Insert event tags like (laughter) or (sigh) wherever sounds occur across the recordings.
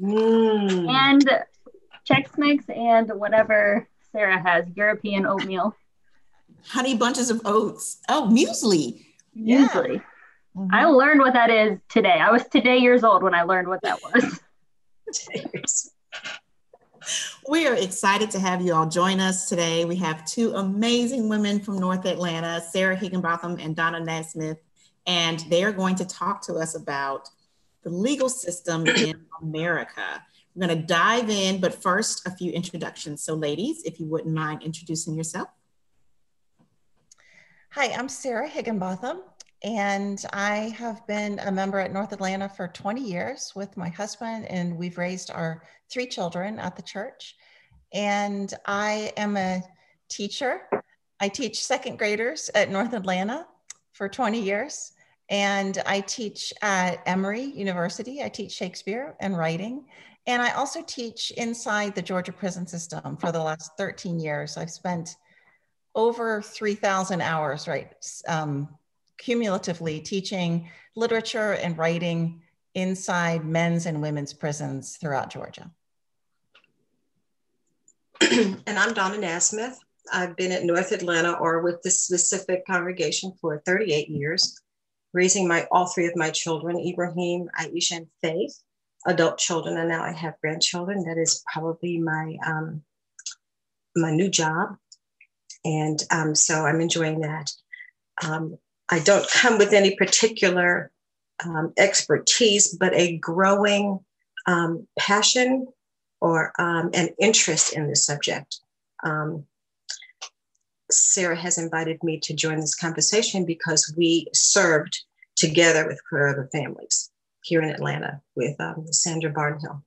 Mm. And Chex Mix and whatever Sarah has, European oatmeal. Honey bunches of oats. Oh, muesli. Usually. Mhm. I learned what that is today. I was today years old when I learned what that was. (laughs) We are excited to have you all join us today. We have two amazing women from North Atlanta, Sarah Higginbotham and Donna Nasmith, and they are going to talk to us about the legal system in America. We're going to dive in, but first, a few introductions. So, ladies, if you wouldn't mind introducing yourself. Hi, I'm Sarah Higginbotham, and I have been a member at North Atlanta for 20 years with my husband, and we've raised our three children at the church. And I am a teacher. I teach second graders at North Atlanta for 20 years, and I teach at Emory University. I teach Shakespeare and writing. And I also teach inside the Georgia prison system for the last 13 years. I've spent over 3,000 hours, right, um, cumulatively teaching literature and writing inside men's and women's prisons throughout Georgia. and I'm Donna Nasmith. I've been at North Atlanta or with this specific congregation for 38 years, raising my all three of my children, Ibrahim, Aisha, and Faith, adult children, and now I have grandchildren. That is probably my um, my new job, and um, so I'm enjoying that. Um, I don't come with any particular um, expertise, but a growing um, passion or um, an interest in this subject. Um, Sarah has invited me to join this conversation because we served together with the Families here in Atlanta with um, Sandra Barnhill.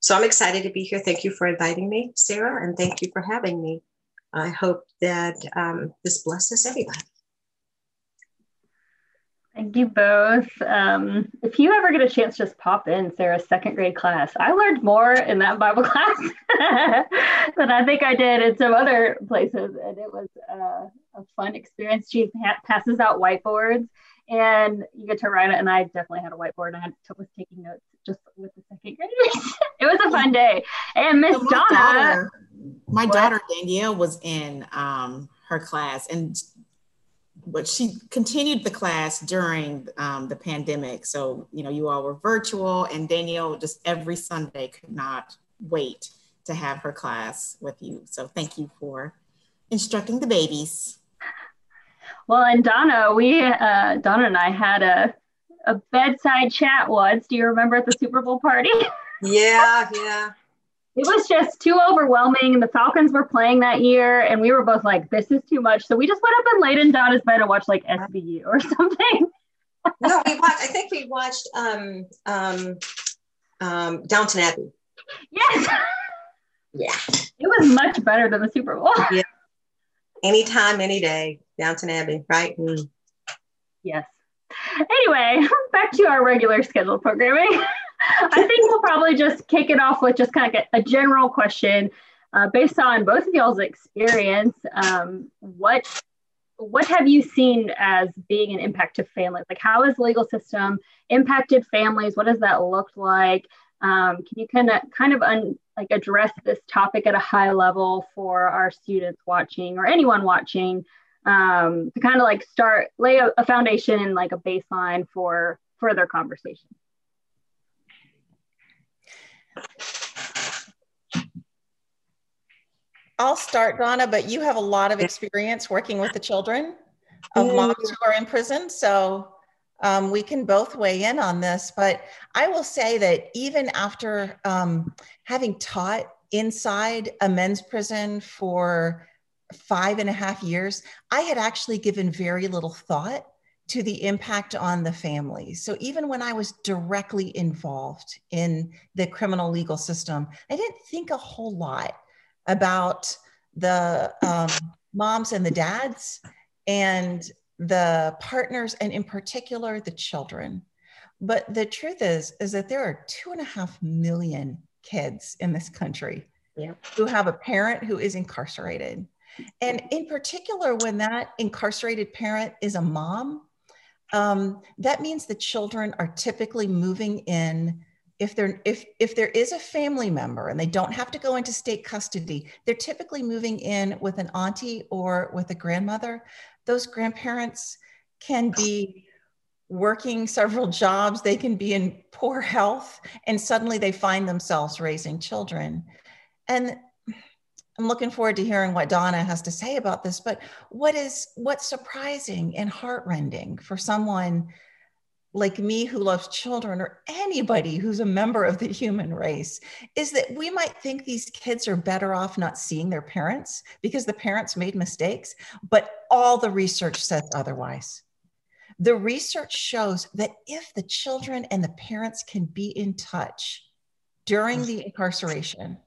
So I'm excited to be here. Thank you for inviting me, Sarah, and thank you for having me. I hope that um, this blesses everybody. Thank you both. Um, if you ever get a chance, just pop in Sarah's second grade class. I learned more in that Bible (laughs) class (laughs) than I think I did in some other places, and it was uh, a fun experience. She ha- passes out whiteboards, and you get to write it. And I definitely had a whiteboard, and I was taking notes just with the second graders. (laughs) it was a fun day. And Miss So Donna, daughter, my What? daughter Danielle was in um, her class, and but she continued the class during um, the pandemic. So you know, you all were virtual, and Danielle just every Sunday could not wait to have her class with you. So thank you for instructing the babies. well, and Donna, we uh, Donna and I had a a bedside chat once. Do you remember at the Super Bowl party? (laughs) Yeah, yeah. it was just too overwhelming. And the Falcons were playing that year, and we were both like, "This is too much." So we just went up and laid in Donna's bed and watched like SVU or (laughs) something. No, we watched. I think we watched um, um, um, Downton Abbey. Yes, (laughs) Yeah, it was much better than the Super Bowl. (laughs) yeah. anytime, any day. Downton Abbey, right? Mm. Yes. Anyway, (laughs) back to our regular scheduled programming. (laughs) I think we'll probably just kick it off with just kind of a, general question uh, based on both of y'all's experience. Um, what what have you seen as being an impact to families? Like, how has the legal system impacted families? What does that look like? Um, can you kind of kind of un, like address this topic at a high level for our students watching or anyone watching? um, to kind of like start lay a, a foundation and like a baseline for further conversation. I'll start, Donna, but you have a lot of experience working with the children of moms who are in prison. So um, we can both weigh in on this. But I will say that even after um, having taught inside a men's prison for five and a half years, I had actually given very little thought to the impact on the families. So even when I was directly involved in the criminal legal system, I didn't think a whole lot about the um, moms and the dads and the partners, and in particular, the children. But the truth is, is that there are two and a half million kids in this country Yeah. who have a parent who is incarcerated. And in particular, when that incarcerated parent is a mom, um, that means the children are typically moving in if there if if there is a family member and they don't have to go into state custody they're typically moving in with an auntie or with a grandmother those grandparents can be working several jobs. They can be in poor health and suddenly they find themselves raising children. And i'm looking forward to hearing what donna has to say about this but what is what's surprising and heartrending for someone like me who loves children or anybody who's a member of the human race is that we might think these kids are better off not seeing their parents because the parents made mistakes, but all the research says otherwise. The research shows that if the children and the parents can be in touch during the incarceration,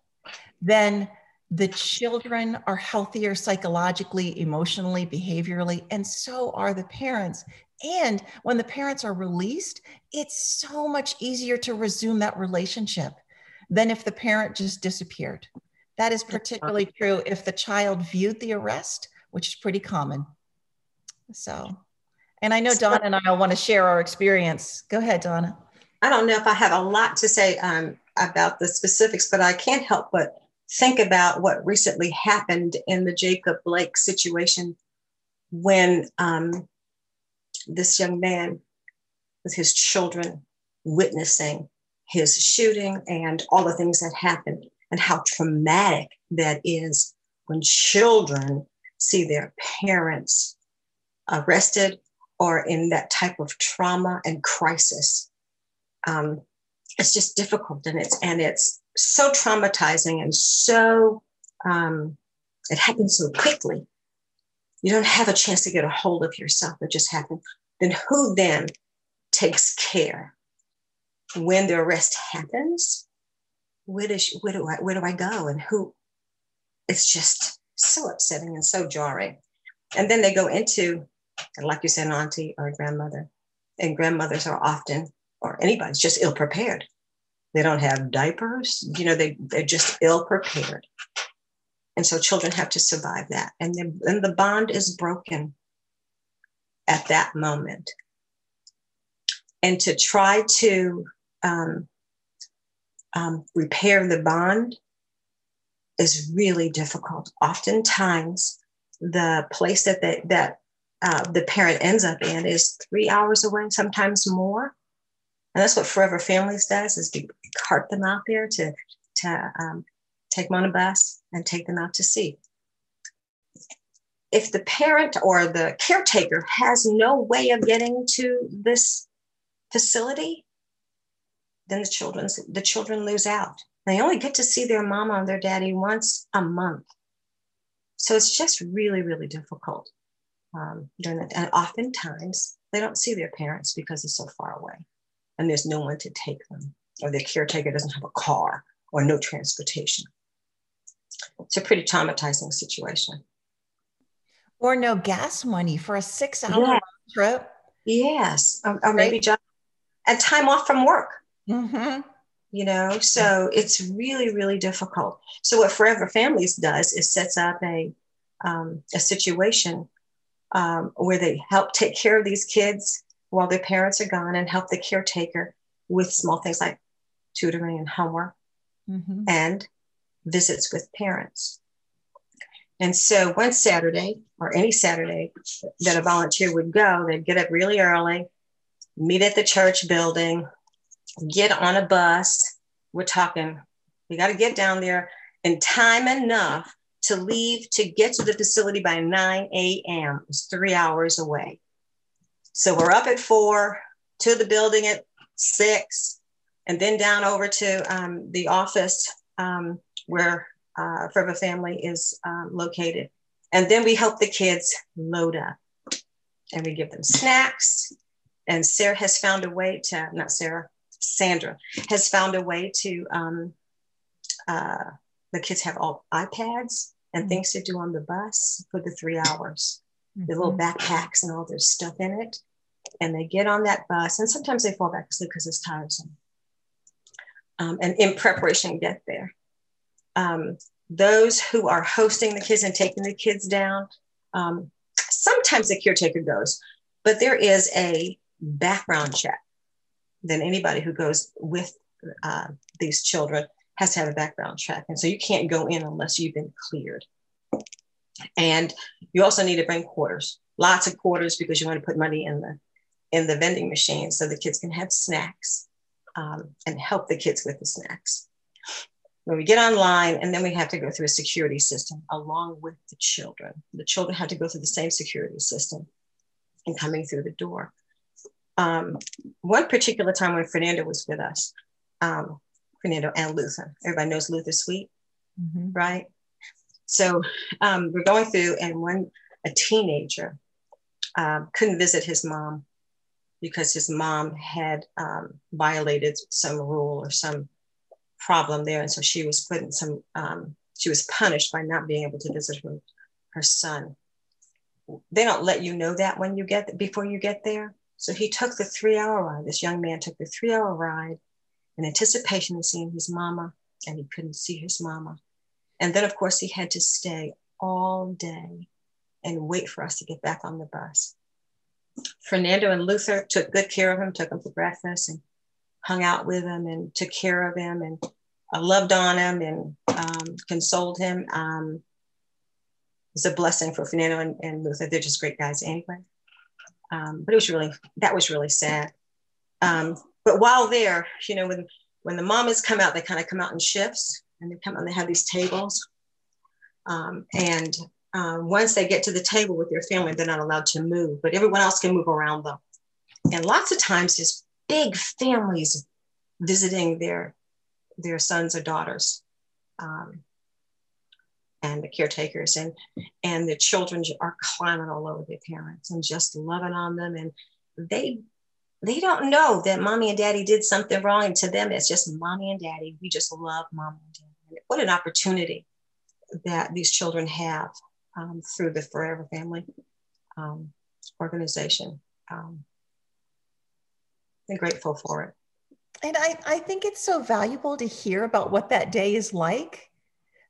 then the children are healthier psychologically, emotionally, behaviorally, and so are the parents. And when the parents are released, it's so much easier to resume that relationship than if the parent just disappeared. That is particularly true if the child viewed the arrest, which is pretty common. So, and I know Donna and I want to share our experience. Go ahead, Donna. I don't know if I have a lot to say um, about the specifics, but I can't help but think about what recently happened in the Jacob Blake situation when um, this young man with his children witnessing his shooting and all the things that happened and how traumatic that is when children see their parents arrested or in that type of trauma and crisis. Um, it's just difficult and it's and it's so traumatizing and so um, it happens so quickly you don't have a chance to get a hold of yourself. It just happened. Then who then takes care when the arrest happens? Where, does, where, do I, where do I go? And who? It's just so upsetting and so jarring. And then they go into, like you said, an auntie or grandmother. And grandmothers are often, or anybody's just ill prepared. They don't have diapers. You know, they, they're just ill prepared. And so children have to survive that. And then and the bond is broken at that moment. And to try to um, um, repair the bond is really difficult. Oftentimes, the place that they, that uh, the parent ends up in is three hours away, sometimes more. And that's what Forever Families does: is to cart them out there to to um, take them on a bus and take them out to see. If the parent or the caretaker has no way of getting to this facility, then the children's the children lose out. They only get to see their mama and their daddy once a month. So it's just really, really difficult um, during that. And oftentimes they don't see their parents because they're so far away and there's no one to take them, or the caretaker doesn't have a car or no transportation it's a pretty traumatizing situation. Or no gas money for a six hour yeah. trip. Yes. Or, or maybe just and time off from work. Mm-hmm. You know, so it's really, really difficult. So what Forever Families does is sets up a um, a situation um, where they help take care of these kids while their parents are gone and help the caretaker with small things like tutoring and homework mm-hmm. and visits with parents. And so one Saturday, or any Saturday that a volunteer would go, they'd get up really early, meet at the church building, get on a bus. We're talking, we got to get down there in time enough to leave to get to the facility by 9 a.m. It's three hours away. So we're up at four to the building at six, and then down over to um, the office um, where uh, Forever Family is um, located. And then we help the kids load up and we give them snacks. And Sarah has found a way to, not Sarah, Sandra has found a way to, um, uh, the kids have all iPads and mm-hmm. things to do on the bus for the three hours, mm-hmm. the little backpacks and all their stuff in it. And they get on that bus, and sometimes they fall back asleep because it's tiresome. Um, and in preparation, get there um, those who are hosting the kids and taking the kids down, um, sometimes the caretaker goes, but there is a background check Then anybody who goes with uh, these children has to have a background check. And so you can't go in unless you've been cleared. And you also need to bring quarters, lots of quarters because you want to put money in the in the vending machine so the kids can have snacks um, and help the kids with the snacks. When we get online, and then we have to go through a security system along with the children. The children have to go through the same security system and coming through the door. Um, one particular time when Fernando was with us, um, Fernando and Luther, everybody knows Luther Sweet, mm-hmm. right? So um, we're going through, and one a teenager um, couldn't visit his mom because his mom had um, violated some rule or some problem there, and so she was put in some. Um, she was punished by not being able to visit her, her son. They don't let you know that when you get before you get there. So he took the three-hour ride. This young man took the three-hour ride in anticipation of seeing his mama, and he couldn't see his mama. And then, of course, he had to stay all day and wait for us to get back on the bus. Fernando and Luther took good care of him, took him for breakfast and hung out with him and took care of him and uh, loved on him and um, consoled him. Um, it was a blessing for Fernando and, and Luther. They're just great guys anyway. Um, but it was really, that was really sad. Um, but while there, you know, when, when the mamas come out, they kind of come out in shifts and they come and they have these tables. Um, and um, once they get to the table with their family, they're not allowed to move, but everyone else can move around them. And lots of times, there's big families visiting their their sons or daughters, um, and the caretakers, and and the children are climbing all over their parents and just loving on them, and they they don't know that mommy and daddy did something wrong. And to them, it's just mommy and daddy. We just love mom and daddy. What an opportunity that these children have um, through the Forever Family um, organization. Um, I'm grateful for it. And I, I think it's so valuable to hear about what that day is like.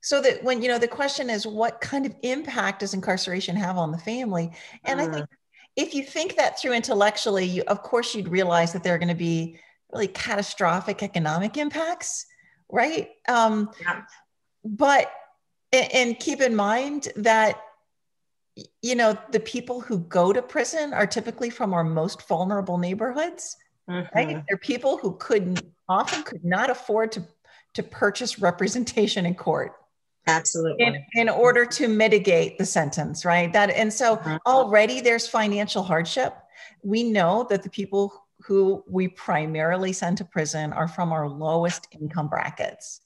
So that when, you know, the question is, what kind of impact does incarceration have on the family? And mm. I think if you think that through intellectually, you, of course, you'd realize that there are going to be really catastrophic economic impacts, right? Um, yeah. But and keep in mind that you know the people who go to prison are typically from our most vulnerable neighborhoods mm-hmm. right they're people who couldn't often could not afford to to purchase representation in court Absolutely. In, in order to mitigate the sentence, right? That and so mm-hmm. already there's financial hardship. We know that the people who we primarily send to prison are from our lowest income brackets.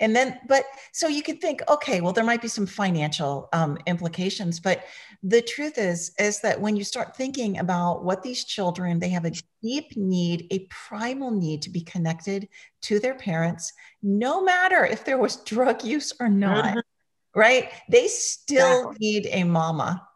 And then, but so you could think, okay, well, there might be some financial um, implications, but the truth is, is that when you start thinking about what these children, they have a deep need, a primal need to be connected to their parents, no matter if there was drug use or not, mm-hmm. right? They still need a mama.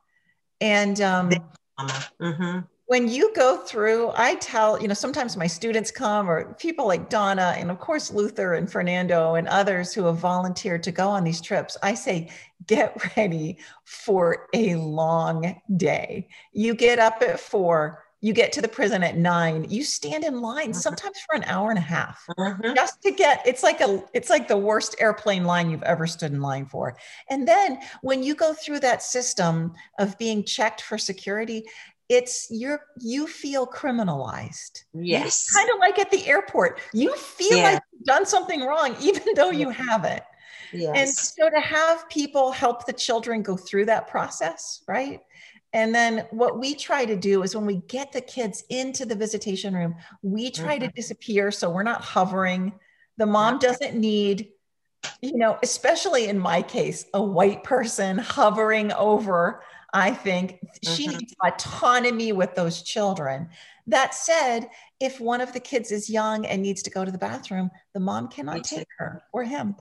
And um, mama. Mm-hmm when you go through, I tell, you know, sometimes my students come or people like Donna and of course Luther and Fernando and others who have volunteered to go on these trips. I say, get (laughs) ready for a long day. You get up at four, you get to the prison at nine, you stand in line mm-hmm. sometimes for an hour and a half mm-hmm. just to get it's like a it's like the worst airplane line you've ever stood in line for. And then when you go through that system of being checked for security, it's you're you feel criminalized. Yes. kind of like at the airport. You feel yeah. like you've done something wrong even though you haven't. Yes. and so to have people help the children go through that process right? And then what we try to do is when we get the kids into the visitation room we try mm-hmm. to disappear so we're not hovering. The mom doesn't need you know especially in my case a white person hovering over I think she mm-hmm. needs autonomy with those children. That said, if one of the kids is young and needs to go to the bathroom, the mom cannot take her or him.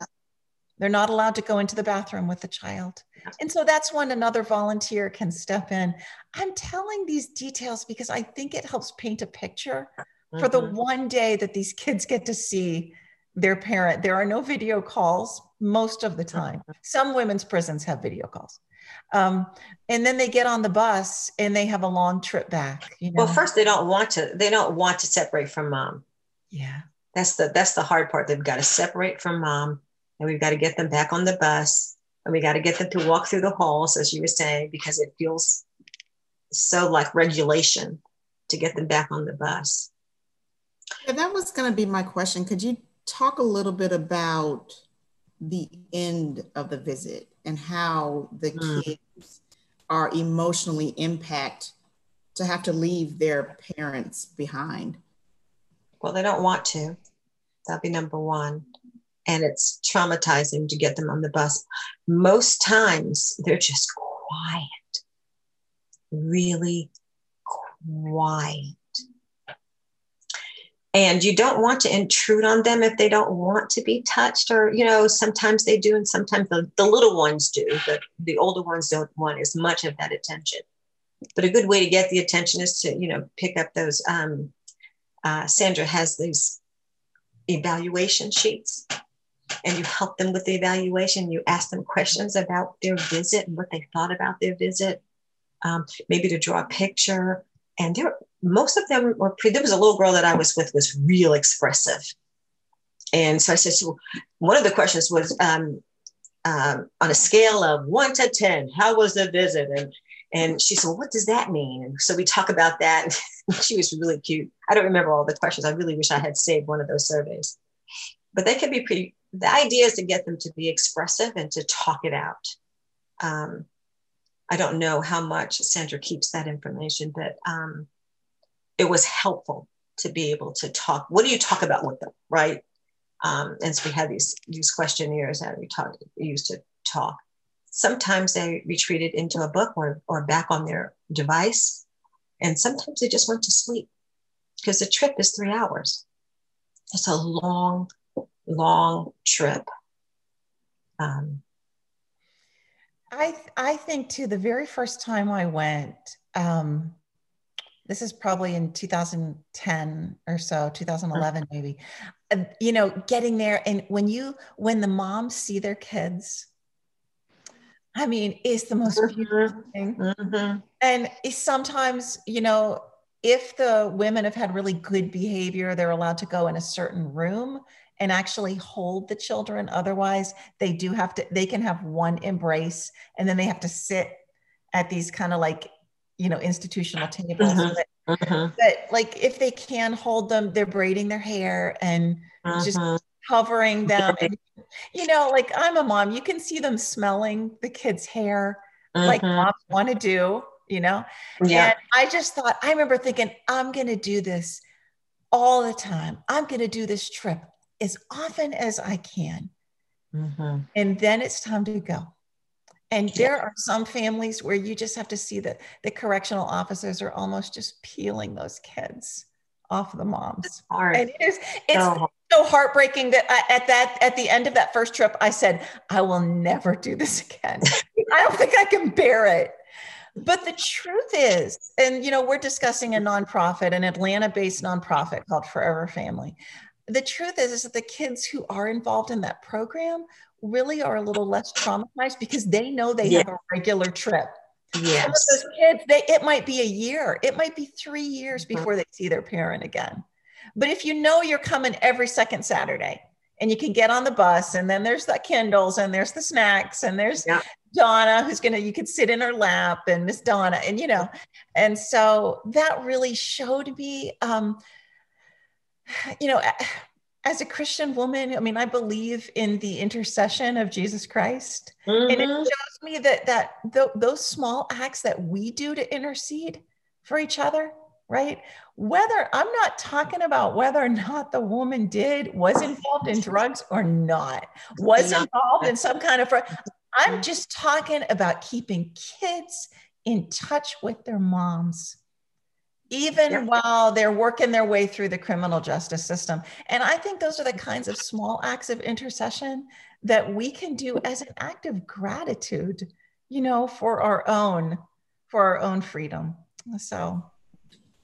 They're not allowed to go into the bathroom with the child. And so that's when another volunteer can step in. I'm telling these details because I think it helps paint a picture mm-hmm. for the mm-hmm. one day that these kids get to see their parent. There are no video calls most of the time. Mm-hmm. Some women's prisons have video calls Um, and then they get on the bus and they have a long trip back. You know? Well, first they don't want to. They don't want to separate from mom. Yeah. That's the that's the hard part. They've got to separate from mom, and we've got to get them back on the bus, and we got to get them to walk through the halls, as you were saying, because it feels so like regulation to get them back on the bus. Yeah, that was going to be my question. Could you talk a little bit about the end of the visit and how the mm. kids are emotionally impacted to have to leave their parents behind? Well, they don't want to. That'll be number one. And it's traumatizing to get them on the bus. Most times they're just quiet, really quiet and you don't want to intrude on them if they don't want to be touched or you know sometimes they do and sometimes the, the little ones do but the older ones don't want as much of that attention. But a good way to get the attention is to you know pick up those um, uh, sandra has these evaluation sheets and you help them with the evaluation. You ask them questions about their visit and what they thought about their visit. Um, maybe to draw a picture and there most of them were pretty, there was a little girl that I was with was real expressive. And so I said, so one of the questions was um, um, on a scale of one to 10, how was the visit? And, and she said, well, what does that mean? And so we talk about that. And (laughs) she was really cute. I don't remember all the questions. I really wish I had saved one of those surveys, but they can be pretty, the idea is to get them to be expressive and to talk it out. Um, I don't know how much Sandra keeps that information, but um, it was helpful to be able to talk. What do you talk about with them, right? Um, and so we had these these questionnaires that we talk used to talk. Sometimes they retreated into a book or or back on their device, and sometimes they just went to sleep because the trip is three hours. It's a long, long trip. Um, I I think too. The very first time I went, um, this is probably in 2010 or so 2011 maybe uh, you know getting there and when you when the moms see their kids i mean it's the most mm-hmm. beautiful thing mm-hmm. and sometimes you know if the women have had really good behavior they're allowed to go in a certain room and actually hold the children otherwise they do have to they can have one embrace and then they have to sit at these kind of like you know institutional tables uh-huh. But, uh-huh. like if they can hold them they're braiding their hair and uh-huh. just covering them and, you know like i'm a mom you can see them smelling the kids hair like moms want to do you know yeah. and i just thought i remember thinking i'm going to do this all the time i'm going to do this trip as often as i can mm-hmm. and then it's time to go and there are some families where you just have to see that the correctional officers are almost just peeling those kids off the moms. And it is it's so, so heartbreaking that I, at that at the end of that first trip, I said, I will never do this again. I don't think I can bear it. But the truth is, and you know, we're discussing a nonprofit, an Atlanta-based nonprofit called Forever Family. The truth is, is that the kids who are involved in that program really are a little less traumatized because they know they yeah. have a regular trip. Yes. those kids, they, it might be a year, it might be three years mm-hmm. before they see their parent again. But if you know you're coming every second Saturday and you can get on the bus and then there's the Kindles and there's the snacks and there's yeah. Donna who's gonna you could sit in her lap and Miss Donna and you know and so that really showed me um you know as a Christian woman, I mean, I believe in the intercession of Jesus Christ, mm-hmm. and it mm-hmm. shows me that that th- those small acts that we do to intercede for each other, right? Whether I'm not talking about whether or not the woman did was involved in drugs or not, was involved in some kind of. I'm just talking about keeping kids in touch with their moms even yeah. while they're working their way through the criminal justice system. And I think those are the kinds of small acts of intercession that we can do as an act of gratitude, you know, for our own, for our own freedom. So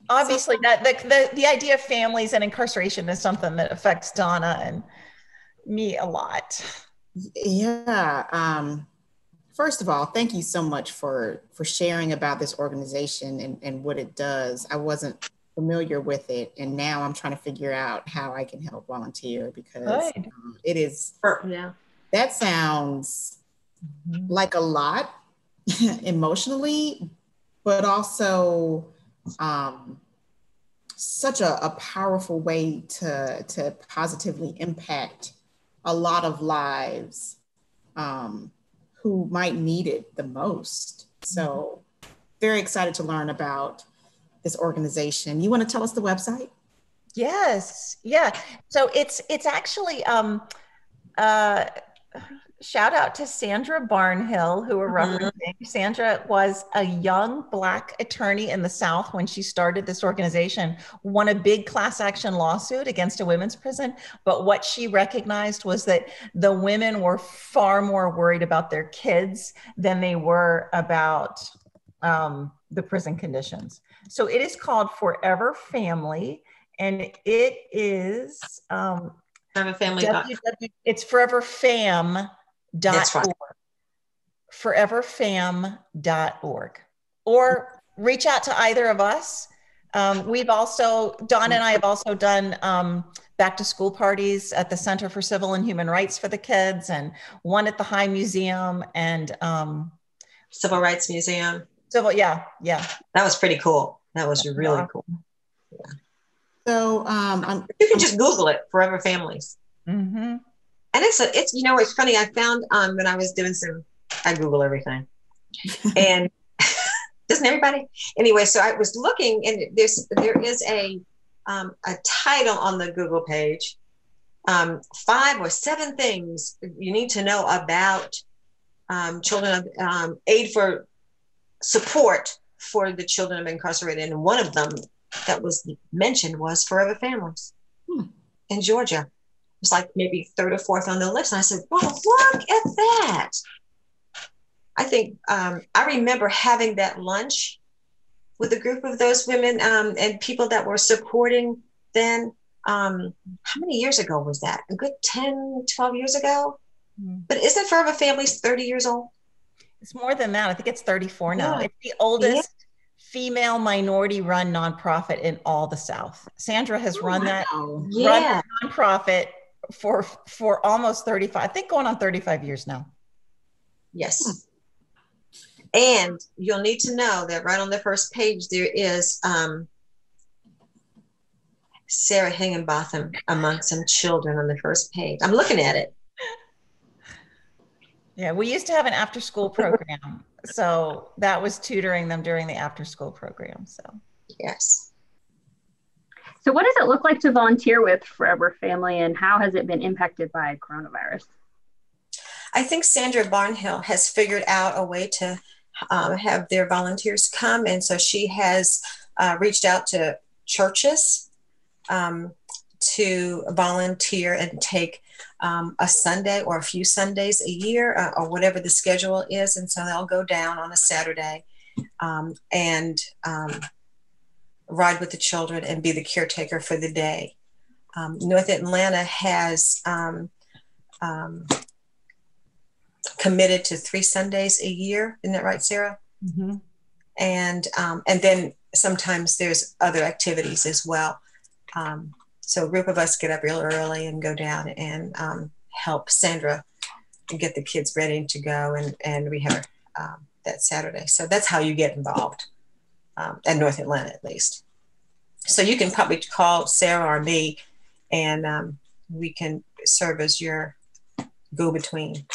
obviously that the, the, the idea of families and incarceration is something that affects Donna and me a lot. Yeah. Um, first of all, thank you so much for for sharing about this organization and, and what it does. I wasn't familiar with it, and now I'm trying to figure out how I can help volunteer because um, it is. Yeah, that sounds mm-hmm. like a lot (laughs) emotionally, but also um, such a, a powerful way to to positively impact a lot of lives. Um, who might need it the most. So, very excited to learn about this organization. You want to tell us the website? Yes, yeah. So it's it's actually um, uh, shout out to Sandra Barnhill, who we're mm-hmm. referencing. Sandra was a young Black attorney in the South when she started this organization, won a big class action lawsuit against a women's prison. But what she recognized was that the women were far more worried about their kids than they were about um, the prison conditions. So it is called Forever Family. And it is um, Forever Family. WW, it's Forever Fam dot right. org. Foreverfam.org. Or reach out to either of us. Um, we've also, Don and I have also done um, back to school parties at the Center for Civil and Human Rights for the kids, and one at the High Museum and um, Civil Rights Museum. Civil, yeah, yeah. That was pretty cool. That was really yeah. cool. Yeah. So um, you can just Google it, Forever Families. Mm-hmm and it's a, it's you know it's funny. I found um when I was doing some I Google everything, (laughs) and (laughs) doesn't everybody? Anyway, so I was looking, and there's there is a um, a title on the Google page, um, five or seven things you need to know about um, children of um, aid for support for the children of incarcerated, and one of them that was mentioned was Forever Families hmm. in Georgia was like maybe third or fourth on the list. And I said, well, look at that. I think um, I remember having that lunch with a group of those women um, and people that were supporting then. Um, how many years ago was that? A good 10, 12 years ago? Mm-hmm. But isn't Forever Families 30 years old? It's more than that. I think it's 34 now. Yeah. It's the oldest yeah. female minority run nonprofit in all the South. Sandra has oh, run wow. that, yeah. run that nonprofit for for almost 35 i think going on 35 years now. Yes. Hmm. and you'll need to know that right on the first page there is um, sarah higginbotham among some children on the first page. I'm looking at it. Yeah we used to have an after school (laughs) program so that was tutoring them during the after school program so. Yes so, what does it look like to volunteer with Forever Family, and how has it been impacted by coronavirus? I think Sandra Barnhill has figured out a way to um, have their volunteers come, and so she has uh, reached out to churches um, to volunteer and take um, a Sunday or a few Sundays a year, uh, or whatever the schedule is, and so they'll go down on a Saturday um, and um, ride with the children and be the caretaker for the day. Um, North Atlanta has um, um, committed to three Sundays a year. Isn't that right, Sarah? Mm-hmm. And um, and then sometimes there's other activities as well. Um, so a group of us get up real early and go down and um, help Sandra get the kids ready to go, and and we have that Saturday. So that's how you get involved um, at North Atlanta at least. So you can probably call Sarah or me, and um, we can serve as your go-between.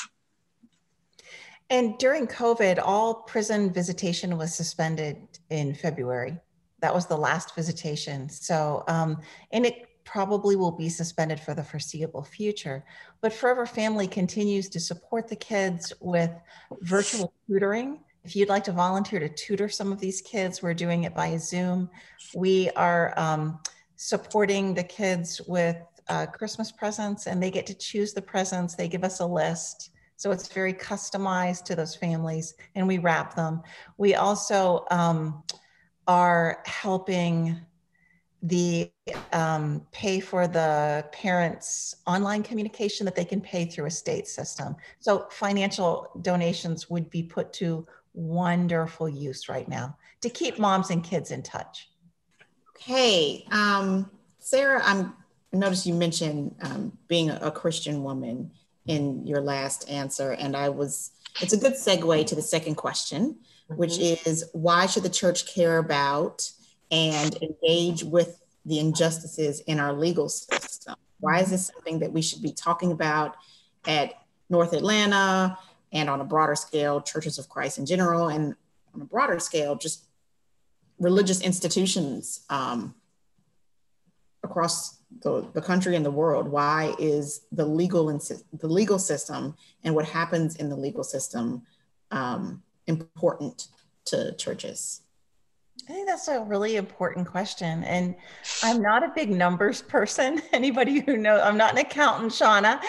And during COVID, all prison visitation was suspended in February. That was the last visitation. So, um, and it probably will be suspended for the foreseeable future. But Forever Family continues to support the kids with virtual tutoring if you'd like to volunteer to tutor some of these kids, we're doing it by Zoom. We are um, supporting the kids with uh, Christmas presents and they get to choose the presents. They give us a list. So it's very customized to those families and we wrap them. We also um, are helping the um, pay for the parents' online communication that they can pay through a state system. So financial donations would be put to wonderful use right now to keep moms and kids in touch. Okay, um, Sarah, I'm, I noticed you mentioned um, being a, Christian woman in your last answer, and I was. It's a good segue to the second question, mm-hmm. which is why should the church care about and engage with the injustices in our legal system? Why is this something that we should be talking about at North Atlanta and on a broader scale, churches of Christ in general, and on a broader scale, just religious institutions um, across the, the country and the world? Why is the legal the legal system and what happens in the legal system um, important to churches? I think that's a really important question. And I'm not a big numbers person. (laughs) Anybody who knows, I'm not an accountant, Shauna.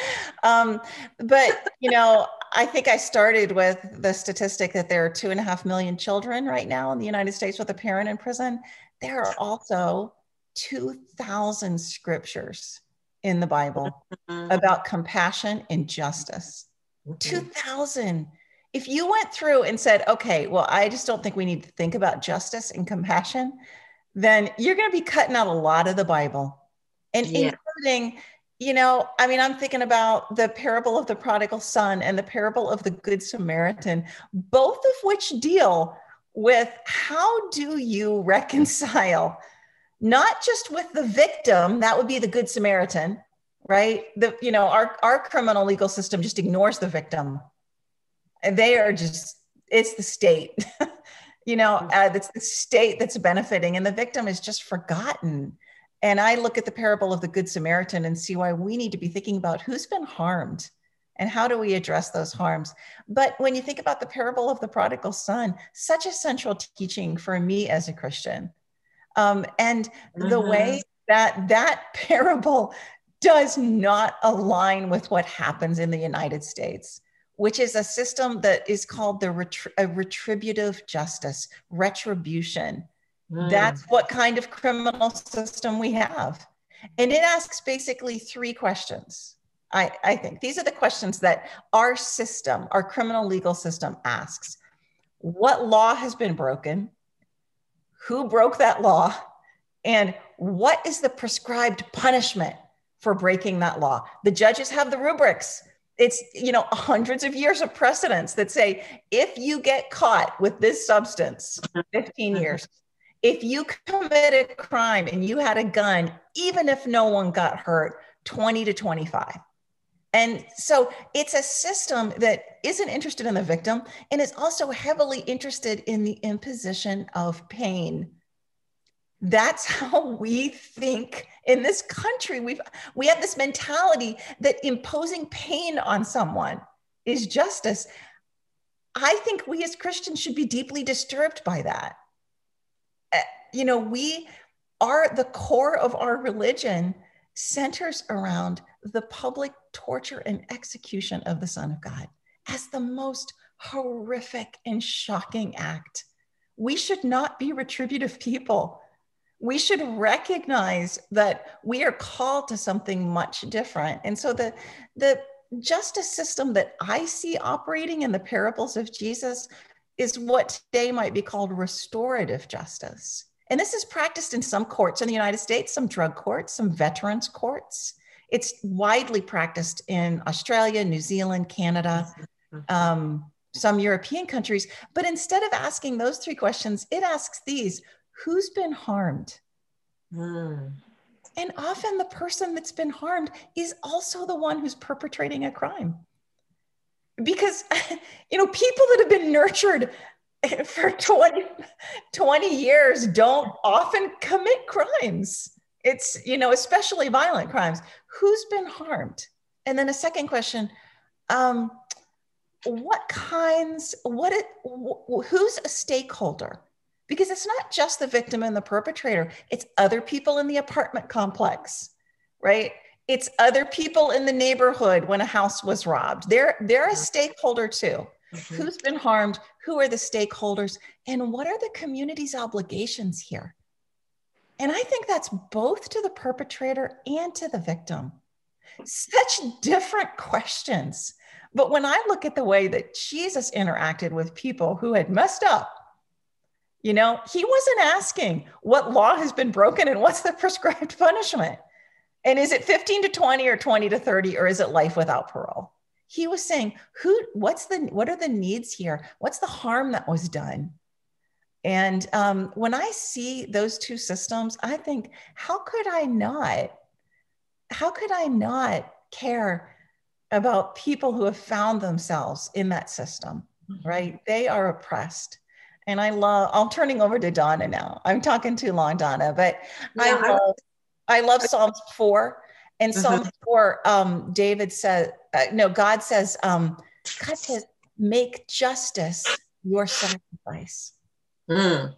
Um, but, you know, I think I started with the statistic that there are two and a half million children right now in the United States with a parent in prison. There are also 2,000 scriptures in the Bible mm-hmm. about compassion and justice. Mm-hmm. 2,000 if you went through and said, okay, well, I just don't think we need to think about justice and compassion, then you're going to be cutting out a lot of the Bible and yeah. including, you know, I mean, I'm thinking about the parable of the prodigal son and the parable of the good Samaritan, both of which deal with how do you reconcile not just with the victim, that would be the good Samaritan, right? The, you know, our, our criminal legal system just ignores the victim and they are just it's the state (laughs) you know mm. uh, it's the state that's benefiting and the victim is just forgotten and i look at the parable of the good samaritan and see why we need to be thinking about who's been harmed and how do we address those harms but when you think about the parable of the prodigal son such a central teaching for me as a christian um, and mm-hmm. the way that that (laughs) parable does not align with what happens in the united states which is a system that is called the retri- retributive justice, retribution. Mm. That's what kind of criminal system we have. And it asks basically three questions. I, I think these are the questions that our system, our criminal legal system asks What law has been broken? Who broke that law? And what is the prescribed punishment for breaking that law? The judges have the rubrics it's you know hundreds of years of precedents that say if you get caught with this substance 15 mm-hmm. years if you commit a crime and you had a gun even if no one got hurt 20 to 25 and so it's a system that isn't interested in the victim and is also heavily interested in the imposition of pain. That's (laughs) how we think in this country. We've we have this mentality that imposing pain on someone is justice. I think we as christians should be deeply disturbed by that Eh, you know we are the core of our religion centers around the public torture and execution of the son of god as the most horrific and shocking act we should not be retributive people we should recognize that we are called to something much different. And so the, the justice system that I see operating in the parables of Jesus is what today might be called restorative justice. And this is practiced in some courts in the United States, some drug courts, some veterans courts. It's widely practiced in Australia, New Zealand, Canada, um, some European countries. But instead of asking those three questions, it asks these who's been harmed? Mm. And often the person that's been harmed is also the one who's perpetrating a crime. Because, (laughs) you know, people that have been nurtured (laughs) for 20, 20 years don't often commit crimes. It's, you know, especially violent crimes. Who's been harmed? And then a second question um, what kinds, what it, wh- who's a stakeholder? because it's not just the victim and the perpetrator, it's other people in the apartment complex, right? It's other people in the neighborhood when a house was robbed. They're, they're a stakeholder too. Mm-hmm. Who's been harmed? Who are the stakeholders? And what are the community's obligations here? And I think that's both to the perpetrator and to the victim. Such different questions. But when I look at the way that Jesus interacted with people who had messed up, you know, he wasn't asking what law has been broken and what's the (laughs) prescribed punishment. And is it 15 to 20 or 20 to 30 or is it life without parole? He was saying, who what's the what are the needs here? What's the harm that was done? And um, when I see those two systems, I think, how could I not? How could I not care about people who have found themselves in that system, mm-hmm. right? They are oppressed. And I love, I'm turning over to Donna now. I'm talking too long, Donna, but yeah, I love, I love Psalms 4. And mm-hmm. Psalm 4, um, David says, uh, no, God says, um, God says, make justice your sacrifice. Mm.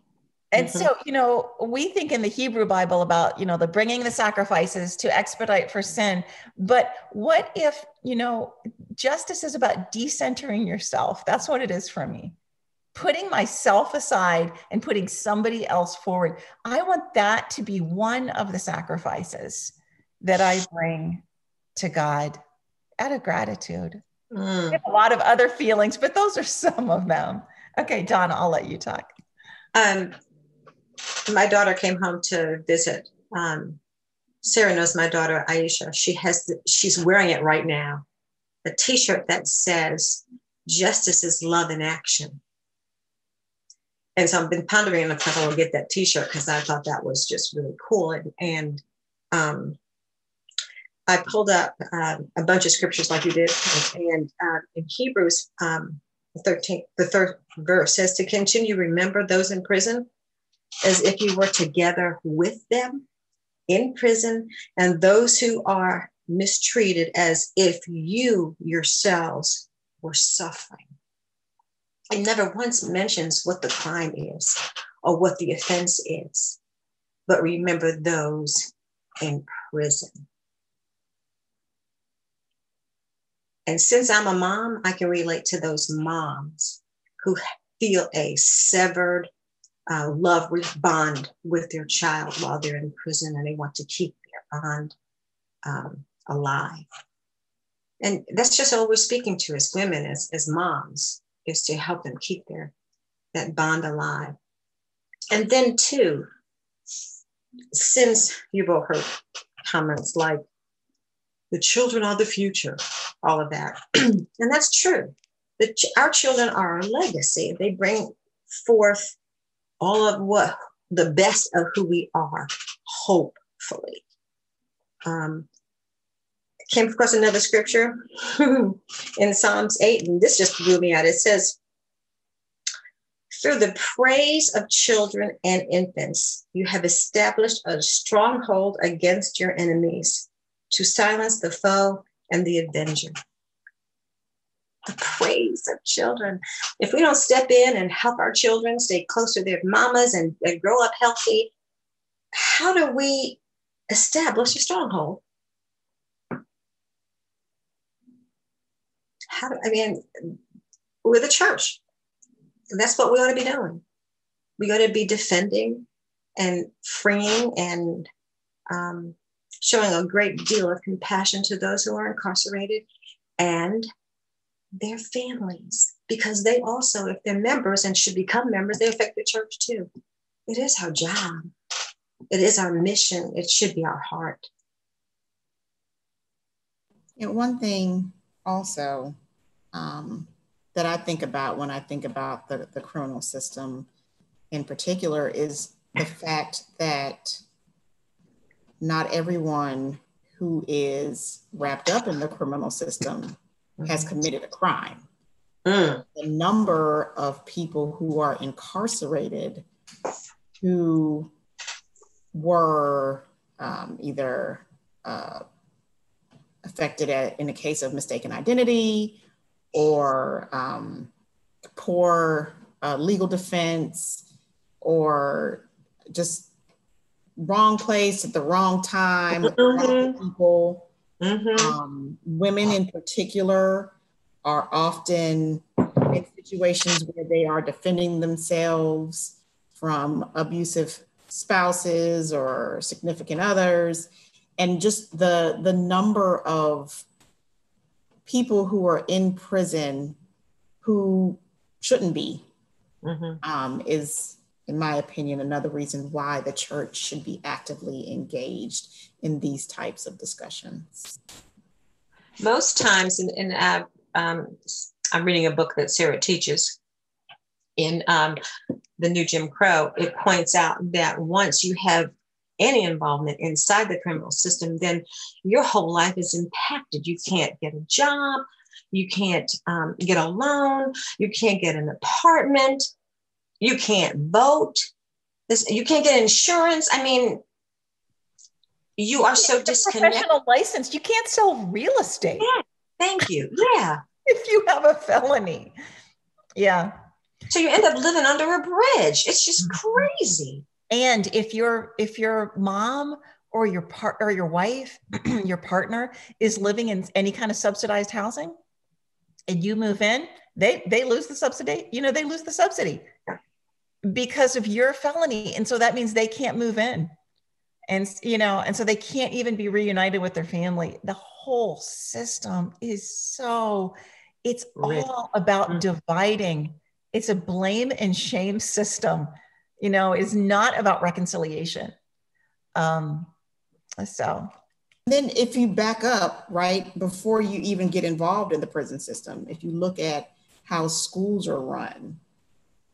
And mm-hmm. so, you know, we think in the Hebrew Bible about, you know, the bringing the sacrifices to expedite for sin. But what if, you know, justice is about decentering yourself? That's what it is for me. Putting myself aside and putting somebody else forward. I want that to be one of the sacrifices that I bring to God out of gratitude. Mm. have a lot of other feelings, but those are some of them. Okay, Donna, I'll let you talk. Um, my daughter came home to visit. Um, Sarah knows my daughter Aisha. She has the, she's wearing it right now. A T-shirt that says "Justice is love in action." And so I've been pondering on I will get that T-shirt because I thought that was just really cool. And, and um, I pulled up uh, a bunch of scriptures like you did, and uh, in Hebrews um, 13, the third verse says to continue remember those in prison as if you were together with them in prison, and those who are mistreated as if you yourselves were suffering. It never once mentions what the crime is or what the offense is, but remember those in prison. And since I'm a mom, I can relate to those moms who feel a severed uh, love bond with their child while they're in prison and they want to keep their bond um, alive. And that's just all we're speaking to as women, as, as moms, is to help them keep their that bond alive. And then too, since you've all heard comments like the children are the future, all of that. (clears throat) and that's true. The, our children are our legacy. They bring forth all of what the best of who we are, hopefully. Um, came across another scripture (laughs) in Psalms 8, and this just blew me out. It says, Through the praise of children and infants, you have established a stronghold against your enemies to silence the foe and the avenger. The praise of children. If we don't step in and help our children stay close to their mamas and, and grow up healthy, how do we establish a stronghold? How I mean we're the church. That's what we ought to be doing. We got to be defending and freeing and um, showing a great deal of compassion to those who are incarcerated and their families, because they also, if they're members and should become members, they affect the church too. It is our job, it is our mission, it should be our heart. And one thing also um, that I think about when I think about the, the criminal system in particular is the fact that not everyone who is wrapped up in the criminal system has committed a crime. Mm. The number of people who are incarcerated who were um, either uh, affected at, in the case of mistaken identity or um, poor uh, legal defense or just wrong place at the wrong time mm-hmm. the wrong people. Mm-hmm. Um, women in particular are often in situations where they are defending themselves from abusive spouses or significant others, and just the the number of people who are in prison who shouldn't be mm-hmm. um, is, in my opinion, another reason why the church should be actively engaged in these types of discussions. Most times, in, in uh, um, I'm reading a book that Sarah teaches in um, the new Jim Crow. It points out that once you have any involvement inside the criminal system, then your whole life is impacted. You can't get a job, you can't um, get a loan, you can't get an apartment, you can't vote, this, you can't get insurance. I mean, you are so disconnected. Professional license, you can't sell real estate. Yeah, thank you. Yeah. (laughs) if you have a felony. Yeah. So you end up living under a bridge. It's just mm-hmm. crazy. And if your if your mom or your part or your wife, (clears throat) your partner is living in any kind of subsidized housing and you move in, they they lose the subsidy. You know, they lose the subsidy because of your felony. And so that means they can't move in. And you know, and so they can't even be reunited with their family. The whole system is so it's all about mm-hmm. dividing. It's a blame and shame system you know, is not about reconciliation. Um, so then if you back up, right, before you even get involved in the prison system, if you look at how schools are run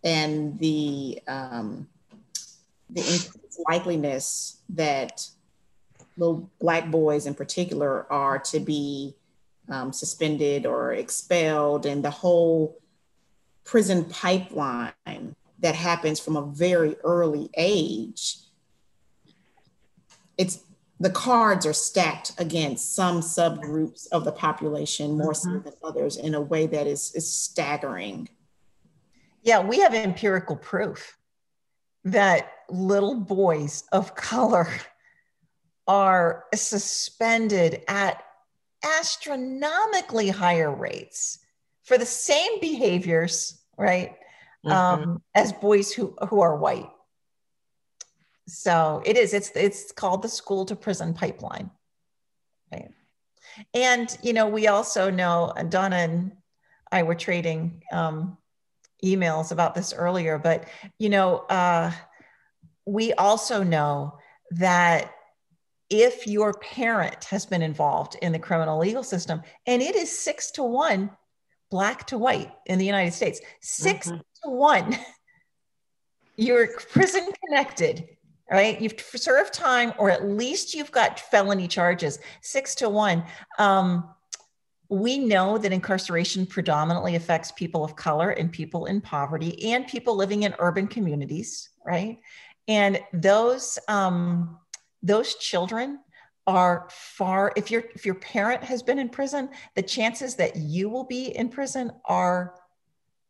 and the um, the likeliness that little black boys in particular are to be um, suspended or expelled and the whole prison pipeline that happens from a very early age, it's the cards are stacked against some subgroups of the population more mm-hmm. so than others in a way that is, is staggering. Yeah, we have empirical proof that little boys of color (laughs) are suspended at astronomically higher rates for the same behaviors, right? Mm-hmm. um, as boys who who are white. So it is. It's it's called the school to prison pipeline. Right. And you know, we also know Donna and I were trading um, emails about this earlier, but you know, uh, we also know that if your parent has been involved in the criminal legal system, and it is six to one black to white in the United States, 6 mm-hmm to one, (laughs) you're prison connected, right? You've served time, or at least you've got felony charges, six to one. Um, we know that incarceration predominantly affects people of color and people in poverty and people living in urban communities, right? And those um, those children are far. If your if your parent has been in prison, the chances that you will be in prison are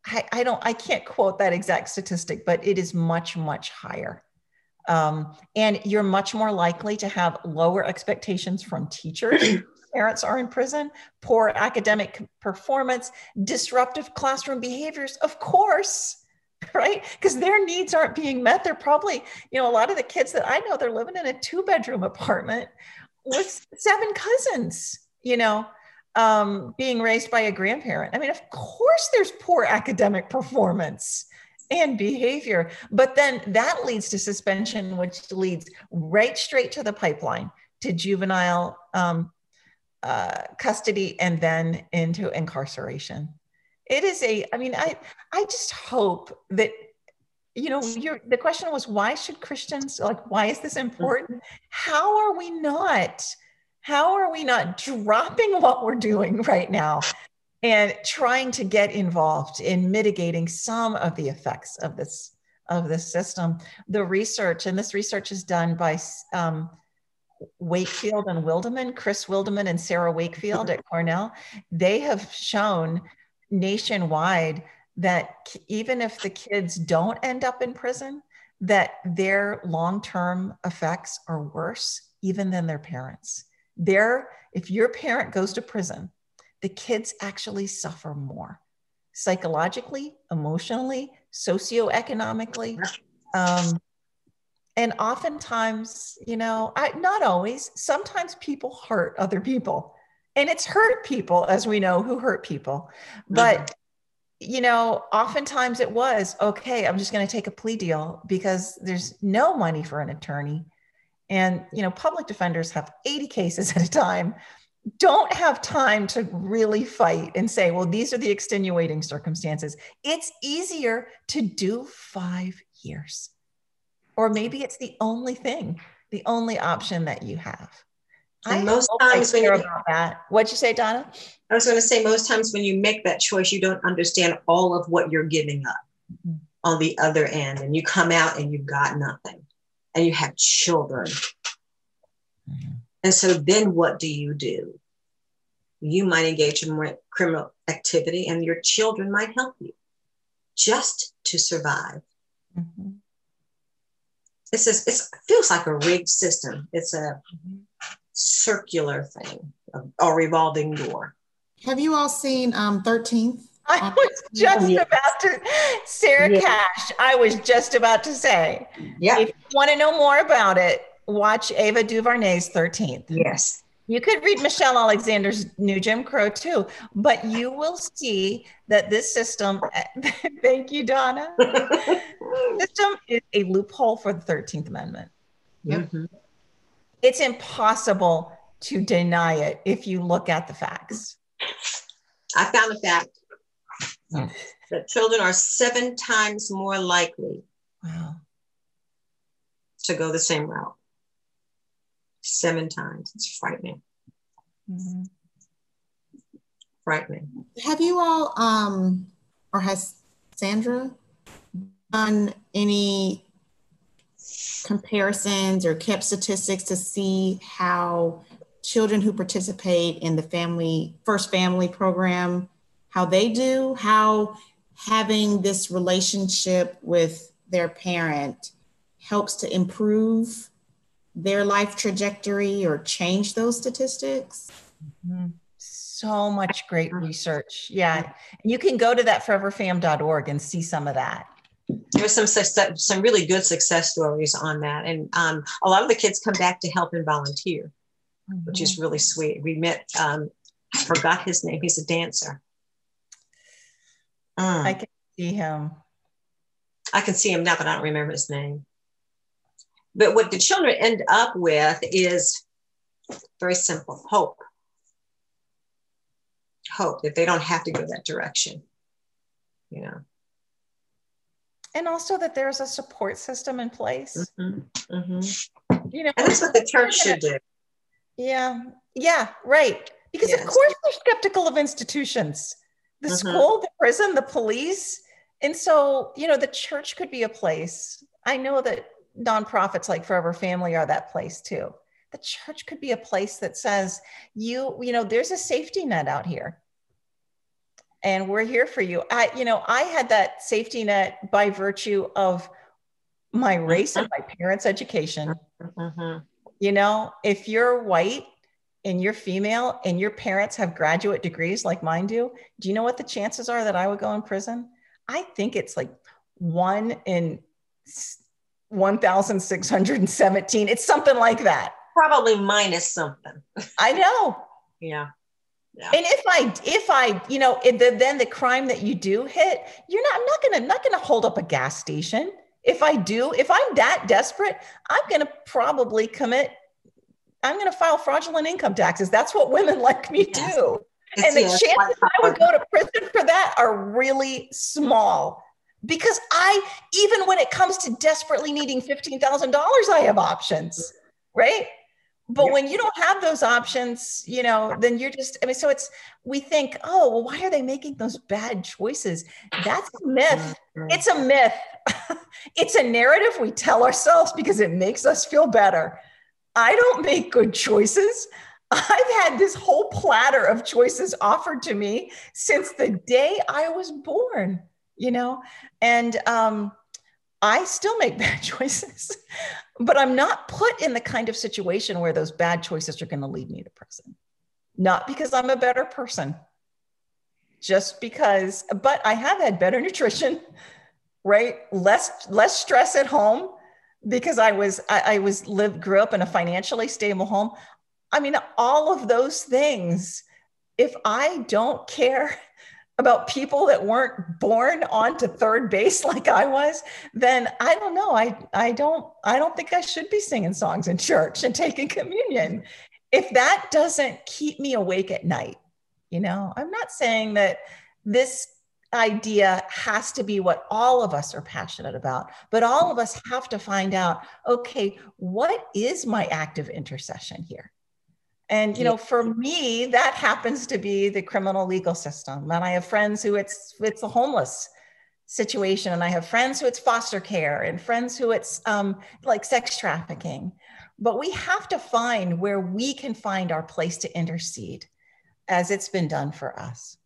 I, I don't, I can't quote that exact statistic, but it is much, much higher. Um, and you're much more likely to have lower expectations from teachers. (clears throat) Parents are in prison, poor academic performance, disruptive classroom behaviors, of course, (laughs) right? Because their needs aren't being met. They're probably, you know, a lot of the kids that I know, they're living in a two bedroom apartment with seven cousins, you know um, being raised by a grandparent. I mean, of course, there's poor academic performance and behavior, but then that leads to suspension, which leads right straight to the pipeline to juvenile um, uh, custody and then into incarceration. It is a, I mean, I, I just hope that you know your the question was why should christians like why is this important how are we not how are we not dropping (laughs) what we're doing right now and trying to get involved in mitigating some of the effects of this of this system? The research and this research is done by um, wakefield and wildeman chris wildeman and sarah wakefield at cornell. They have shown nationwide that even if the kids don't end up in prison that their long-term effects are worse even than their parents there, if your parent goes to prison, the kids actually suffer more psychologically, emotionally, socioeconomically. Um, and oftentimes, you know, I, not always, sometimes people hurt other people. And it's hurt people, as we know, who hurt people. But, mm-hmm. you know, oftentimes it was okay, I'm just going to take a plea deal because there's no money for an attorney. And, you know, public defenders have 80 cases at a time, don't have time to really fight and say, well, these are the extenuating circumstances. It's easier to do five years or maybe it's the only thing, the only option that you have. And I most times when you're about that, what'd you say, Donna? I was going to say most times when you make that choice, you don't understand all of what you're giving up mm-hmm. on the other end, and you come out and you've got nothing, and you have children. Mm-hmm. And so then what do you do? You might engage in more criminal activity, and your children might help you just to survive. Mm-hmm it's just it feels like a rigged system. It's a circular thing, a, a revolving door. Have you all seen um, 13th? I was just yes. about to, Sarah yes. Cash, I was just about to say, yeah. if you want to know more about it, watch Ava DuVernay's 13th. Yes. You could read Michelle Alexander's New Jim Crow too, but you will see that this system, (laughs) thank you, Donna, (laughs) system is a loophole for the 13th Amendment. Mm-hmm. It's impossible to deny it if you look at the facts. I found a fact that children are seven times more likely wow. to go the same route seven times. It's frightening. Mm-hmm. Frightening. Have you all, um, or has Sandra done any comparisons or kept statistics to see how children who participate in the family first family program how they do how having this relationship with their parent helps to improve their life trajectory or change those statistics? Mm-hmm. So much great research. Yeah. You can go to that foreverfam.org and see some of that. There's some success, some really good success stories on that. And um, a lot of the kids come back to help and volunteer, mm-hmm. which is really sweet. We met, um, I forgot his name. He's a dancer. Mm. I can see him. I can see him now, but I don't remember his name. But what the children end up with is very simple hope. Hope that they don't have to go that direction, you know. And also that there's a support system in place. Mm-hmm. Mm-hmm. You know, and that's what the church should do. Yeah. Yeah. Right. Because yes. of course they're skeptical of institutions, the mm-hmm. school, the prison, the police. And so, you know, the church could be a place. I know that nonprofits like Forever Family are that place too. The church could be a place that says, you, you know, there's a safety net out here. And we're here for you. I, you know, I had that safety net by virtue of my race and my parents' education. Mm-hmm. You know, if you're white and you're female and your parents have graduate degrees like mine do, do you know what the chances are that I would go in prison? I think it's like one in 1,617. It's something like that. Probably minus something. I know. (laughs) yeah. Yeah. And if I, if I, you know, the, then the crime that you do hit, you're not, I'm not gonna, not gonna hold up a gas station. If I do, if I'm that desperate, I'm gonna probably commit. I'm gonna file fraudulent income taxes. That's what women (laughs) like me yes. do. It's, and the yes, chances I would go to prison for that are really small because I, even when it comes to desperately needing $15,000, I have options, right? But when you don't have those options, you know, then you're just, I mean, so it's, we think, oh, well, why are they making those bad choices? That's a myth. It's a myth. (laughs) it's a narrative we tell ourselves because it makes us feel better. I don't make good choices. I've had this whole platter of choices offered to me since the day I was born you know? And um, i still make (laughs) bad choices but i'm not put in the kind of situation where those bad choices are going to lead me to prison. Not because i'm a better person just because but i have had better nutrition right? Less less stress at home because I was I, I was lived grew up in a financially stable home. I mean, all of those things. If I don't care (laughs) about people that weren't born onto third base (laughs) like I was, then I don't know. I I don't I don't think I should be singing songs in church and (laughs) taking communion. If that doesn't keep me awake at night, you know, I'm not saying that this idea has to be what all of us are passionate about, but all of us have to find out okay, what is my active intercession here? And you know, for me, that happens to be the criminal legal system. And I have friends who it's it's a homeless situation, and I have friends who it's foster care, and friends who it's um, like sex trafficking. But we have to find where we can find our place to intercede, as it's been done for us.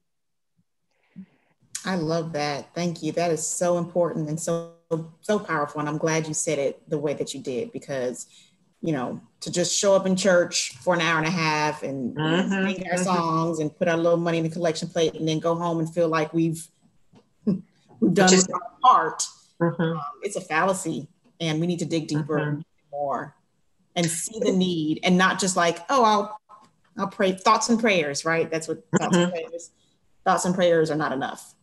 I love that. Thank you. That is so important and so so powerful. And I'm glad you said it the way that you did because you know, to just show up in church for an hour and a half and mm-hmm, sing our mm-hmm. songs and put our little money in the collection plate and then go home and feel like we've (laughs) we've done just, our part. Mm-hmm. Um, it's a fallacy, and we need to dig deeper mm-hmm. more and see the need, and not just like, oh, I'll I'll pray thoughts and prayers, right? That's what thoughts and mm-hmm. prayers. Thoughts and prayers are not enough.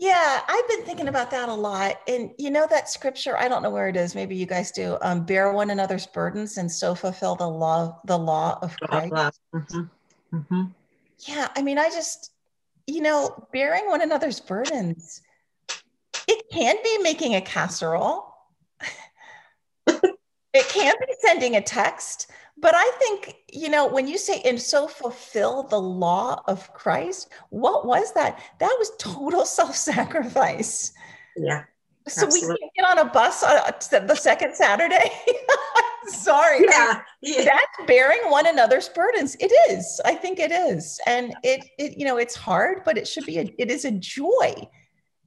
Yeah, I've been thinking about that a lot. And you know that scripture, I don't know where it is, maybe you guys do, um, bear one another's burdens and so fulfill the law, the law of Christ. Mm-hmm. Mm-hmm. Yeah, I mean, I just, you know, bearing one another's burdens, it can be making a casserole. (laughs) it can be sending a text, but I think, you know, when you say, and so fulfill the law of Christ, what was that? That was total (laughs) self sacrifice. Yeah. So absolutely. we can't get on a bus uh, the second Saturday. (laughs) Sorry. Yeah. yeah. That's bearing one another's burdens. It is. I think it is. And it, it, you know, it's hard, but it should be, a, it is a joy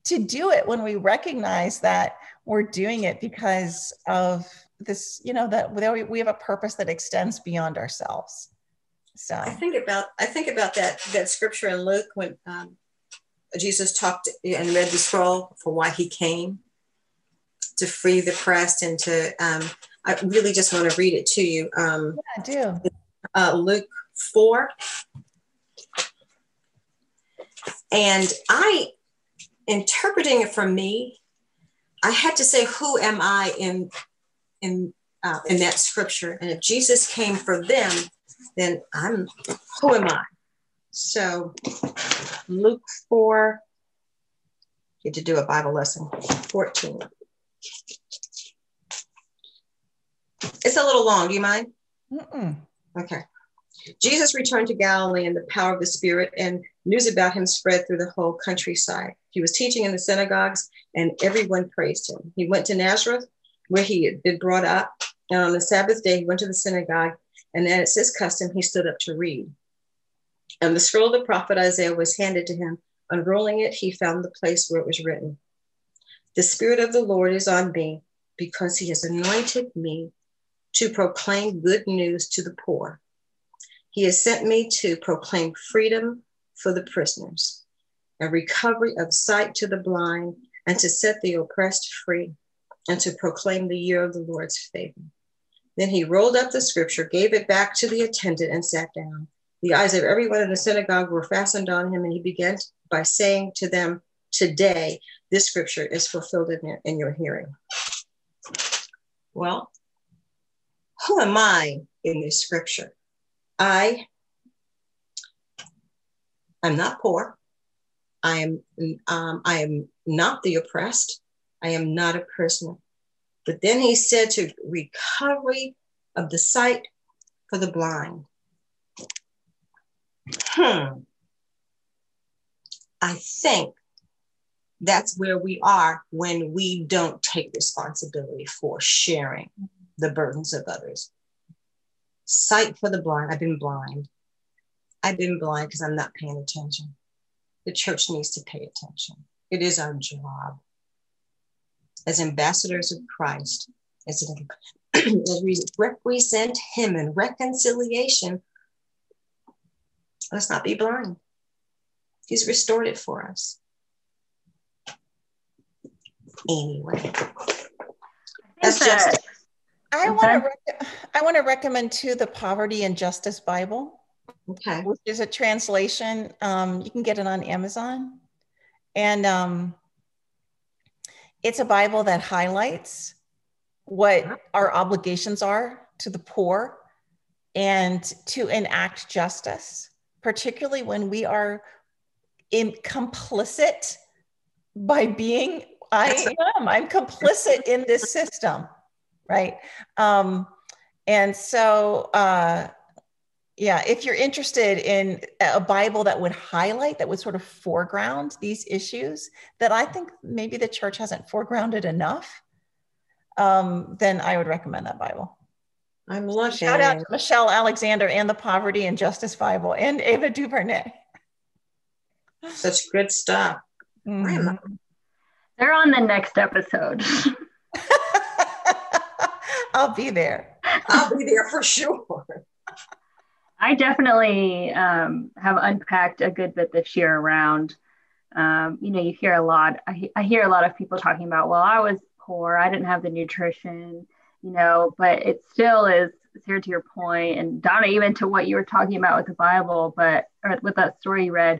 to do it when we recognize that we're doing it because of this you know that we have a purpose that extends beyond ourselves. So. I think about i think about that that scripture in luke when um, jesus talked and read the scroll for why he came to free the oppressed and to um, i really just want to read it to you um, yeah, I do. Uh, luke 4 and i interpreting it for me i had to say who am i in in uh, in that scripture. And if Jesus came for them, then I'm who am I? So Luke 4, get to do a Bible lesson. 14. It's a little long. Do you mind? Mm-mm. Okay. Jesus returned to Galilee in the power of the Spirit, and news about him spread through the whole countryside. He was teaching in the synagogues, and everyone praised him. He went to Nazareth where he had been brought up. And on the Sabbath day, he went to the synagogue, and as his custom, he stood up to read. And the scroll of the prophet Isaiah was handed to him. Unrolling it, he found the place where it was written The Spirit of the Lord is on me, because he has anointed me to proclaim good news to the poor. He has sent me to proclaim freedom for the prisoners, and recovery of sight to the blind, and to set the oppressed free and to proclaim the year of the Lord's favor. Then he rolled up the scripture, gave it back to the attendant, and sat down. The eyes of everyone in the synagogue were fastened on him, and he began by saying to them, Today, this scripture is fulfilled in your, in your hearing. Well, who am I in this scripture? I am not poor. I am um, I am not the oppressed. I am not a prisoner. But then he said to recovery of the sight for the blind. Hmm. I think that's where we are when we don't take responsibility for sharing the burdens of others. Sight for the blind. I've been blind. I've been blind because I'm not paying attention. The church needs to pay attention. It is our job as ambassadors of Christ, as, (clears throat) as we represent Him in reconciliation, let's not be blind. He's restored it for us. Anyway, That's that- just I Okay. want to rec- I want to recommend too the Poverty and Justice Bible, okay. which is a translation. Um, you can get it on Amazon, and um, it's a Bible that highlights what our obligations are to the poor and to enact justice, particularly when we are in complicit by being. I am. I'm complicit in this system, right? Um, and so, uh, yeah, if you're interested in a Bible that would highlight, that would sort of foreground these issues that I think maybe the church hasn't foregrounded enough, um, then I would recommend that Bible. I'm looking. Shout out to Michelle Alexander and the Poverty and Justice Bible and Ava DuVernay. Such good stuff. Mhm. They're on the next episode. (laughs) I'll be there. I'll be there for sure. I definitely um, have unpacked a good bit this year around. Um, you know, you hear a lot. I, I hear a lot of people talking about, well, I was poor, I didn't have the nutrition, you know, but it still is. Here to your point, and Donna, even to what you were talking about with the Bible, but or with that story you read,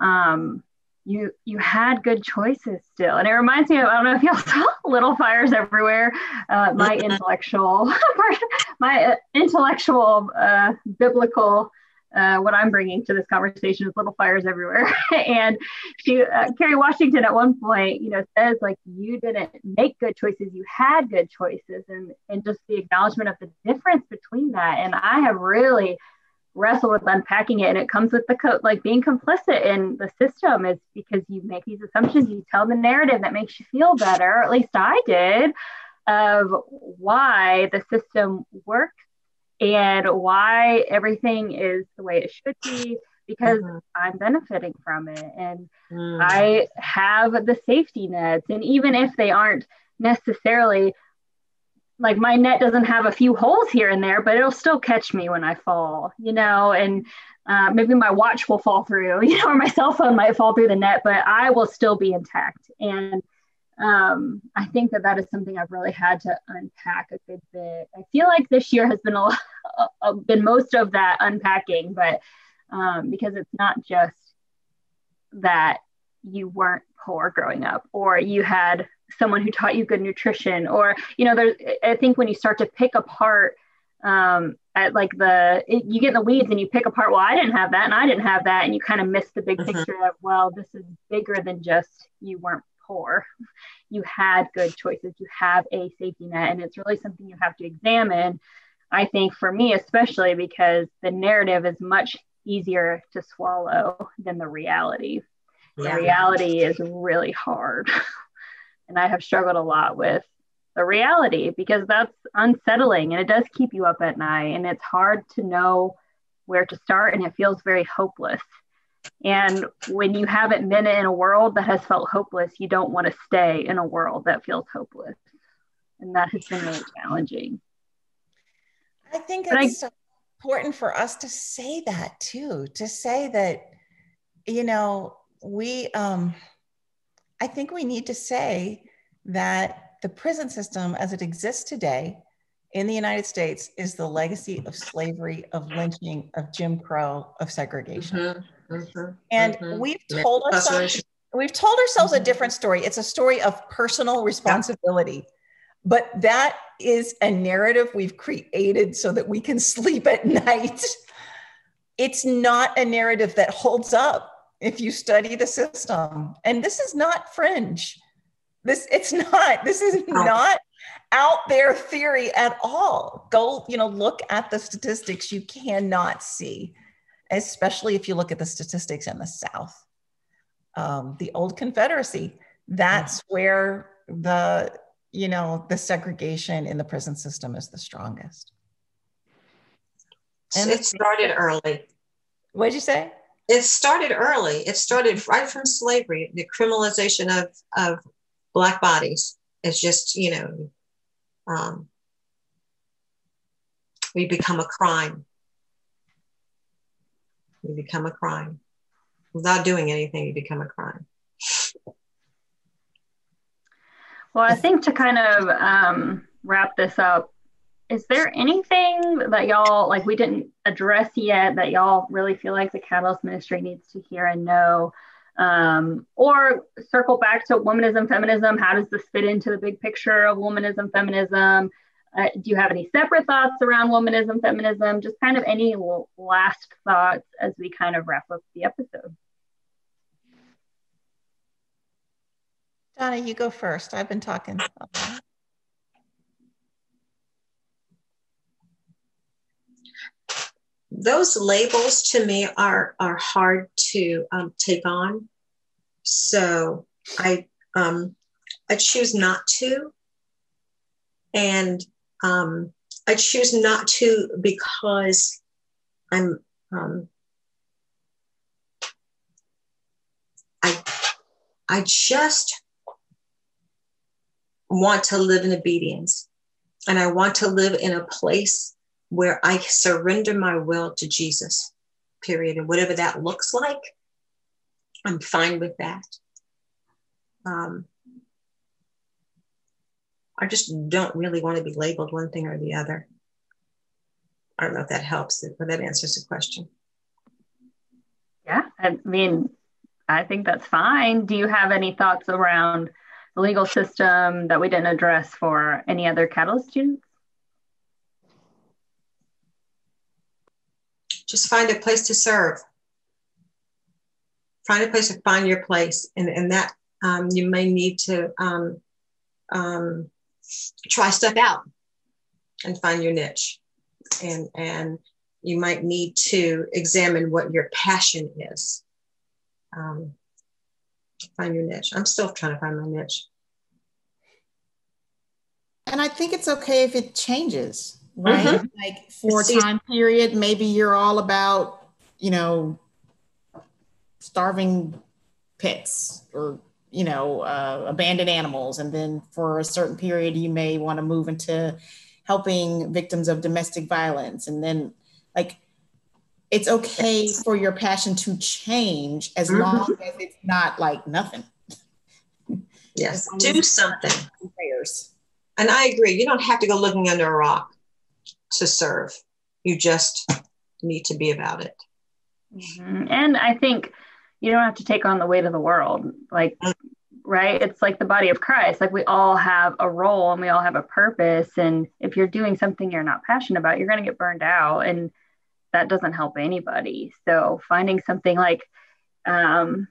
um, you you had good choices still, and it reminds me of I don't know if y'all (laughs) saw Little Fires Everywhere, uh, my (laughs) intellectual (laughs) my uh, intellectual uh, biblical uh, what i'm bringing to this conversation is little fires everywhere. And she uh, kerry washington at one point you know says like you didn't make good choices you had good choices. And and just the acknowledgement of the difference between that. And i have really wrestled with unpacking it and it comes with the co- like being complicit in the system is because you make these assumptions you tell the narrative that makes you feel better or at least i did of why the system works and why everything is the way it should be because Mhm. I'm benefiting from it and Mm. I have the safety nets. And even if they aren't necessarily like my net doesn't have a few holes here and there, but it'll still catch me when I fall, you know, and uh, maybe my watch will fall through, (laughs) you know, or my cell phone might fall through the net, but I will still be intact. And um, I think that that is something I've really had to unpack a good bit. I feel like this year has been a, a (laughs) been most of that unpacking, but um, because it's not just that you weren't poor growing up or you had someone who taught you good nutrition or you know there's i think when you start to pick apart um at like the it, you get in the weeds and you pick apart well i didn't have that and i didn't have that and you kind of miss the big Mhm. picture of well this is bigger than just you weren't poor (laughs) you had good choices you have a safety net and it's really something you have to examine i think for me especially because the narrative is much easier to swallow than the reality the Yeah. reality is really hard. (laughs) and I have struggled a lot with the reality because that's unsettling and it does keep you up at night and it's hard to know where to start and it feels very hopeless. And when you haven't been in a world that has felt hopeless, you don't want to stay in a world that feels hopeless. And that has been really challenging. I think But I- it's so important for us to say that too, to say that, you know, we, um, I think we need to say that the prison system as it exists today in the United States is the legacy of slavery, of lynching, of Jim Crow, of segregation. Mhm, mhm, And mhm. we've told ourselves we've told ourselves a Mhm. different story. It's a story of personal responsibility. But that is a narrative we've created so that we can (laughs) sleep at night. It's not a narrative that holds up if you study the system. And this is not fringe. This it's not. This is not out there theory at all. Go, you know, look at the statistics you cannot see, especially if you look at the statistics in the South um, the old Confederacy. That's where the you know the segregation in the prison system is the strongest. And it started early. What'd you say? It started early. It started right from slavery. The criminalization of of black bodies is just you know, um, we become a crime. We become a crime without doing anything. You become a crime. Well, I think to kind of um, wrap this up, is there anything that y'all like we didn't address yet that y'all really feel like the Catalyst Ministry needs to hear and know? Um, or circle back to womanism, feminism. How does this fit into the big picture of womanism, feminism? Uh, do you have any separate thoughts around womanism, feminism? Just kind of any last thoughts as we kind of wrap up the episode. Donna, you go first. I've been talking. Those labels to me are are hard to um, take on, so I um, I choose not to, and um, I choose not to because I'm um, I I just want to live in obedience. And I want to live in a place where I surrender my will to Jesus, period. And whatever that looks like, I'm fine with that. Um, I just don't really want to be labeled one thing or the other. I don't know if that helps, but that answers the question. Yeah, I mean, I think that's fine. Do you have any thoughts around the legal system that we didn't address for any other Catalyst students? Just find a place to serve. Find a place to find your place, and, and that um, you may need to um, um, try stuff out and find your niche. And, and you might need to examine what your passion is. Um, find your niche. I'm still trying to find my niche. And I think it's okay if it changes, right? Mm-hmm. Like for a time period, maybe you're all about, you know, starving pets or you know uh, abandoned animals. And then for a certain period you may want to move into helping victims of domestic violence. And then like it's okay for your passion to change as mm-hmm. long as it's not like nothing. Yes. Do something. prayers and i agree. You don't have to go looking under a rock to serve. You just need to be about it. Mm-hmm. and i think you don't have to take on the weight of the world. Like right? It's like the body of christ. Like we all have a role and we all have a purpose. And if you're doing something you're not passionate about you're going to get burned out. And that doesn't help anybody. So finding something like um,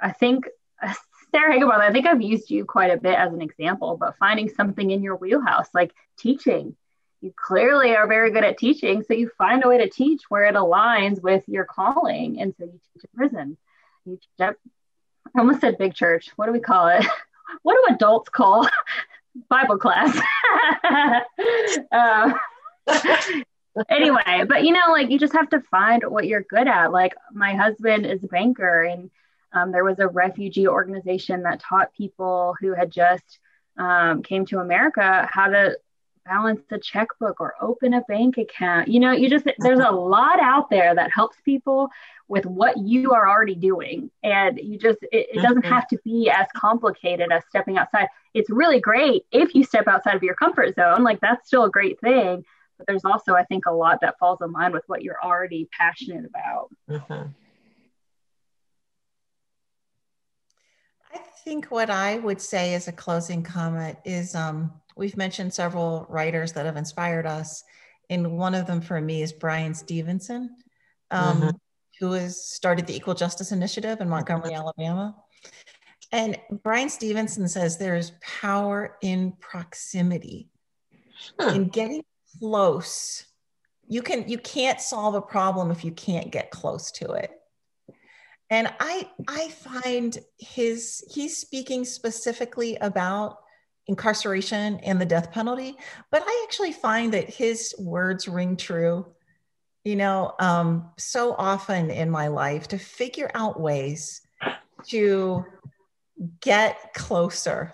i think (laughs) sarah Higginbotham, i think i've used you quite a bit as an example but finding something in your wheelhouse like teaching you clearly are very good at teaching so you find a way to teach where it aligns with your calling and so you teach in prison I almost said big church. What do we call it? (laughs) What do adults call (laughs) Bible class? uh, (laughs) anyway, but you know, like you just have to find what you're good at. Like my husband is a banker, and um, there was a refugee organization that taught people who had just um, came to America how to balance a checkbook or open a bank account. You know, you just there's a lot out there that helps people with what you are already doing and you just it, it doesn't mm-hmm. have to be as complicated as stepping outside it's really great if you step outside of your comfort zone like that's still a great thing but there's also i think a lot that falls in line with what you're already passionate about mm-hmm. i think what i would say as a closing comment is um, we've mentioned several writers that have inspired us and one of them for me is Bryan stevenson um, mm-hmm who has started the Equal Justice Initiative in Montgomery, Alabama. And Bryan Stevenson says there is power in proximity, huh. in getting close. You can you can't solve a problem if you can't get close to it. And I I find his he's speaking specifically about incarceration and the death penalty, but I actually find that his words ring true you know, um, so often in my life to figure out ways to get closer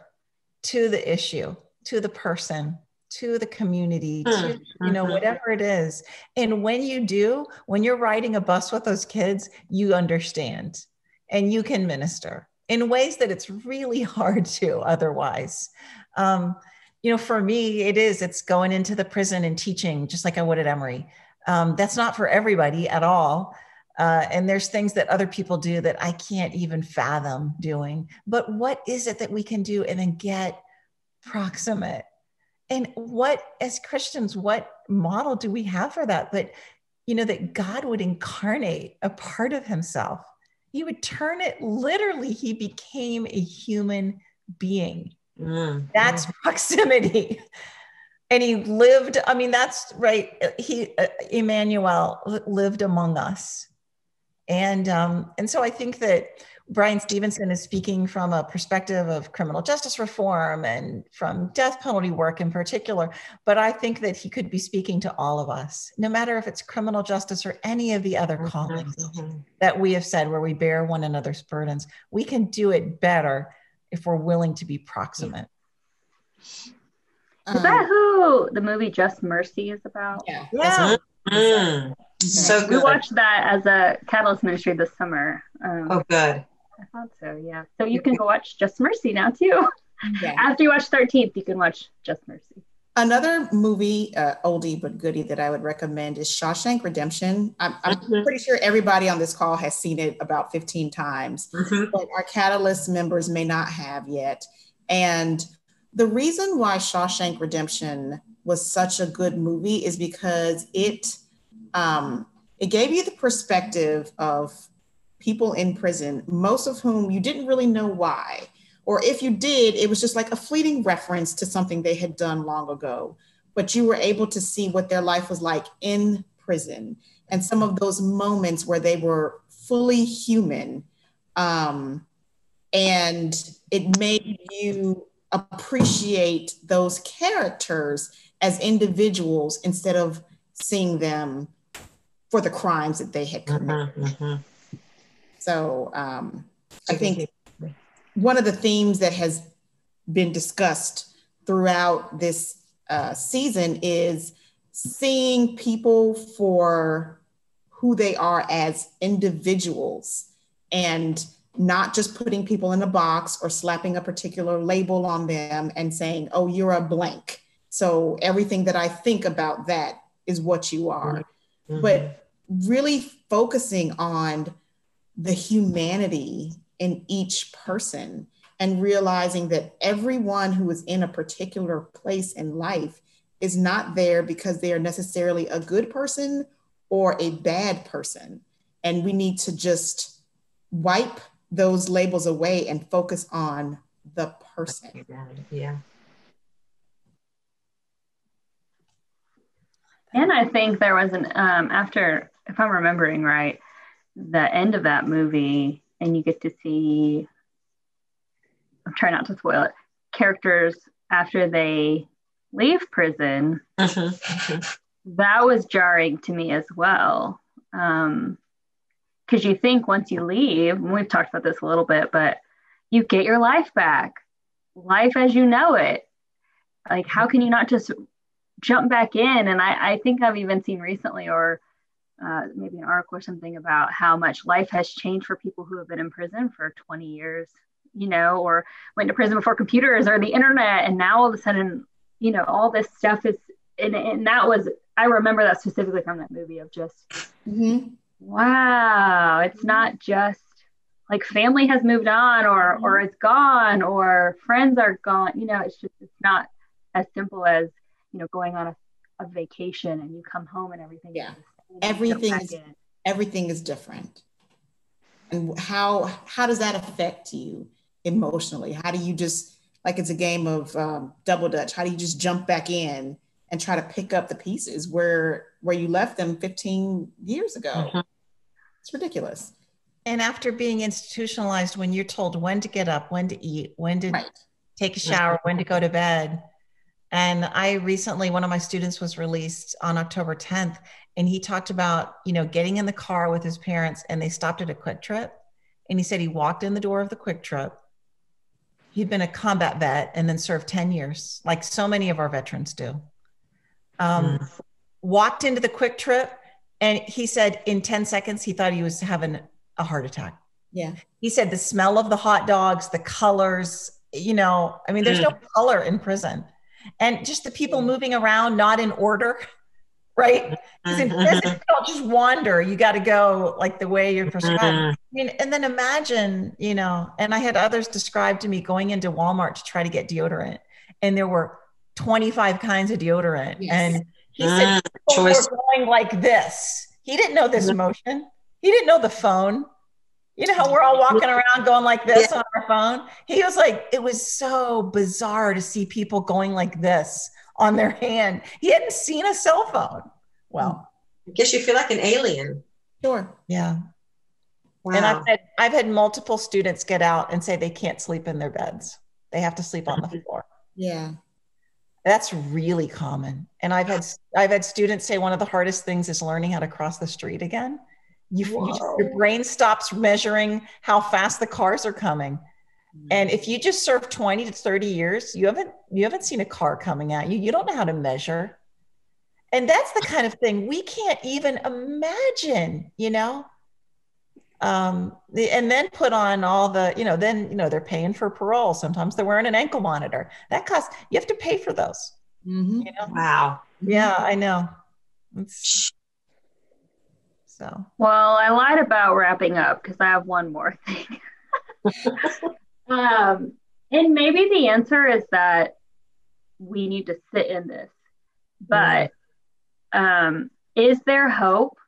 to the issue, to the person, to the community, to, you know, mm-hmm. whatever it is. And when you do, when you're riding a bus with those kids, you understand and you can minister in ways that it's really (laughs) hard to otherwise. Um, you know, for me, it is, it's going into the prison and teaching, just like I would at Emory. Um, that's not for everybody at all. Uh, and there's things that other people do that I can't even fathom doing. But what is it that we can do and then get proximate? And what, as Christians, what model do we have for that? But, you know, that God would incarnate a part of himself. He would turn it literally, he became a human being. Mm. That's proximity and he lived i mean that's right he uh, emmanuel lived among us and um, and so I think that Bryan Stevenson is speaking from a perspective of criminal justice reform and from death penalty work in particular. But I think that he could be speaking to all of us, no matter if it's criminal justice or any of the other mm-hmm, callings mm-hmm. that we have said where we bear one another's burdens. We can do it better if we're willing to be proximate. Is that who the movie Just Mercy is about? Yeah. Yeah. Mm. So good. We watched that as a Catalyst Ministry this summer. Um, oh, good. I thought so. Yeah. So you can go watch Just Mercy now too. Yeah. (laughs) After you watch 13th, you can watch Just Mercy. Another movie, uh, oldie but goodie, that I would recommend is Shawshank Redemption. I'm, I'm mm-hmm. pretty sure everybody on this call has seen it about 15 times, mm-hmm. but our Catalyst members may not have yet. And the reason why Shawshank Redemption was such a good movie is because it um, it gave you the perspective of people in prison, most of whom you didn't really know why. Or if you did, it was just like a fleeting reference to something they had done long ago. But you were able to see what their life was like in prison and some of those moments where they were fully human. Um, and it made you appreciate those characters as individuals instead of seeing them for the crimes that they had committed. Mm-hmm, mm-hmm. So um, I think one of the themes that has been discussed throughout this uh, season is seeing people for who they are as individuals and not just putting people in a box or slapping a particular label on them and saying, oh, you're a blank. So everything that I think about that is what you are. Mm-hmm. But really focusing on the humanity in each person and realizing that everyone who is in a particular place in life is not there because they are necessarily a good person or a bad person. And we need to just wipe those labels away and focus on the person. Yeah. And I think there was an um, after if I'm remembering right, the end of that movie, and you get to see, I'm trying not to spoil it, characters after they leave prison. Mm-hmm. (laughs) That was jarring to me as well. Um, because you think once you leave, we've talked about this a little bit, but you get your life back, life as you know it. Like, how can you not just jump back in? And I, I think I've even seen recently, or uh, maybe an article or something about how much life has changed for people who have been in prison for 20 years, you know, or went to prison before computers or the internet. And now all of a sudden, you know, all this stuff is, and, and that was, I remember that specifically from that movie of just, mm-hmm. wow, it's not just like family has moved on or, mm-hmm. or it's gone or friends are gone. You know, it's just, it's not as simple as, you know, going on a, a vacation and you come home and everything yeah everything is, everything is different. And how how does that affect you emotionally? How do you just like it's a game of um, double dutch. How do you just jump back in and try to pick up the pieces where where you left them 15 years ago? Mm-hmm. it's ridiculous. And after being institutionalized when you're told when to get up when to eat when to right. take a shower when to go to bed. And I recently, one of my students was released on October 10th, and he talked about, you know, getting in the car with his parents and they stopped at a QuikTrip And he said he walked in the door of the QuikTrip He'd been a combat vet and then served 10 years, like so many of our veterans do. Um, mm. Walked into the QuikTrip and he said in 10 seconds, he thought he was having a heart attack. Yeah. He said the smell of the hot dogs, the colors, you know, I mean, there's mm. no color in prison and just the people moving around not in order (laughs) right? (laughs) Because you don't just wander. You got to go like the way you're prescribed. Mm-hmm. I mean and then imagine you know and i had others describe to me going into walmart to try to get deodorant and there were 25 kinds of deodorant. Yes. and he said mm, people were going like this. He didn't know this mm-hmm. motion. He didn't know the phone. You know how we're all walking mm-hmm. around going like this yeah. on our phone? He was like, it was so bizarre to see people going like this on their hand. He hadn't seen a cell phone. Well, I guess you feel like an alien. Sure. Yeah. Wow. And I've had I've had multiple students get out and say they can't sleep in their beds. They have to sleep on the floor. Yeah. That's really common. And I've had I've had students say one of the hardest things is learning how to cross the street again you, you just, your brain stops measuring how fast the cars are coming. And if you just serve 20 to 30 years, you haven't you haven't seen a car coming at you. You don't know how to measure. And that's the kind of thing we can't even imagine, you know. Um, the, and then put on all the, you know, then you know they're paying for parole. Sometimes they're wearing an ankle monitor. That costs. You have to pay for those. Mm-hmm. You know? Wow. Yeah, I know. It's, so, well, I lied about wrapping up because I have one more thing. (laughs) um, and maybe the answer is that we need to sit in this. But um, is there hope,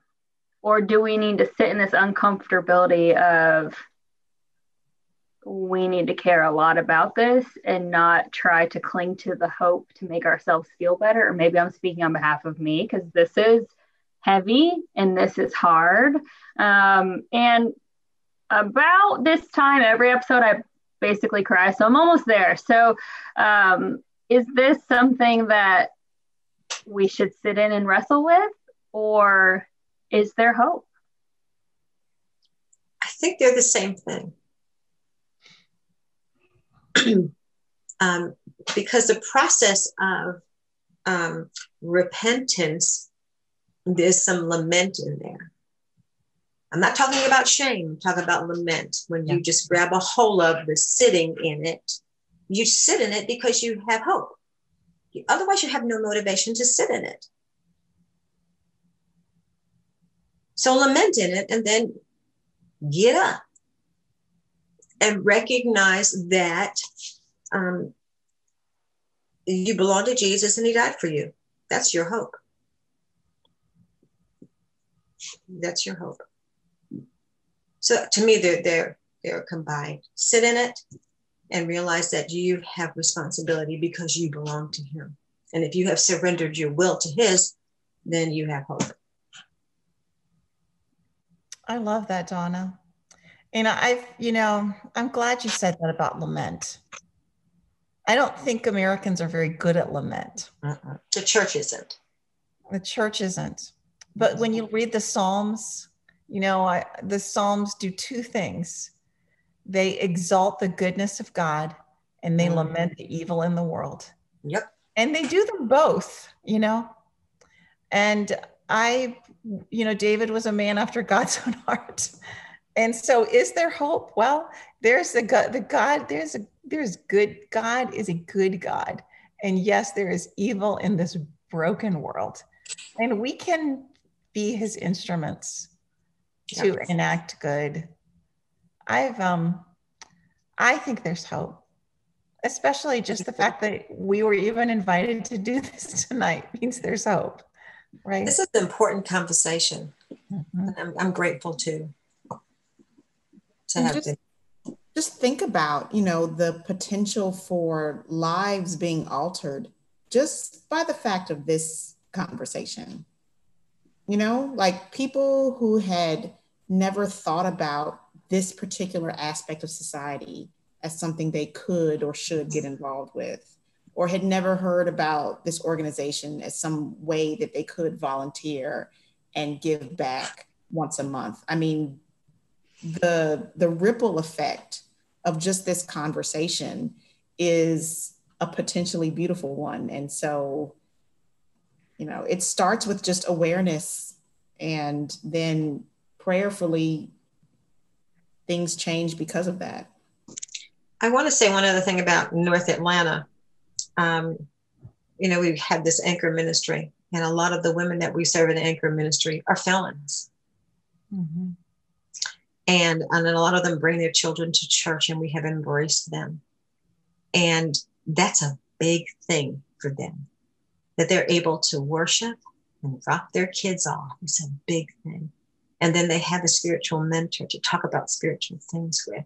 or do we need to sit in this uncomfortability of we need to care a lot about this and not try to cling to the hope to make ourselves feel better? Or maybe I'm speaking on behalf of me because this is heavy and this is hard. Um, and about this time, every episode, I basically cry. So I'm almost there. So, um, is this something that we should sit in and wrestle with, or is there hope? I think they're the same thing. (clears throat) um, because the process of um, repentance there's some lament in there. I'm not talking about shame, I'm talking about lament. When yeah. you just grab a hold of the sitting in it, you sit in it because you have hope. Otherwise, you have no motivation to sit in it. So lament in it and then get up and recognize that um, you belong to Jesus and he died for you. That's your hope. That's your hope. So to me, they're they're they're combined. Sit in it and realize that you have responsibility because you belong to him. And if you have surrendered your will to his, then you have hope. I love that, Donna. And I've, you know, I'm glad you said that about lament. I don't think Americans are very good at lament. Uh-uh. The church isn't. The church isn't. But when you read the Psalms, you know, I, the Psalms do two things they exalt the goodness of God and they mm. lament the evil in the world. Yep. And they do them both, you know. And I, you know, David was a man after God's (laughs) own heart. And so is there hope? Well, there's the God, the God, there's a there's good. God is a good God. And yes, there is evil in this broken world. And we can be his instruments to yes. enact good. I've um I think there's hope. Especially just the fact that we were even invited to do (laughs) this tonight means there's hope. Right. This is an important conversation. Mm-hmm. I'm, I'm, grateful to, to have just, just think about, you know, the potential for lives being altered just by the fact of this conversation you know, like people who had never thought about this particular aspect of society as something they could or should get involved with, or had never heard about this organization as some way that they could volunteer and give back once a month. I mean, the the ripple effect of just this conversation is a potentially beautiful one. And so you know it starts with just awareness and then prayerfully things change because of that i want to say one other thing about north atlanta um, you know, we have this anchor ministry, and a lot of the women that we serve in the anchor ministry are felons. Mm-hmm. And, and a lot of them bring their children to church, and we have embraced them. And that's a big thing for them that they're able to worship and drop their kids off. It's a big thing. And then they have a spiritual mentor to talk about spiritual things with.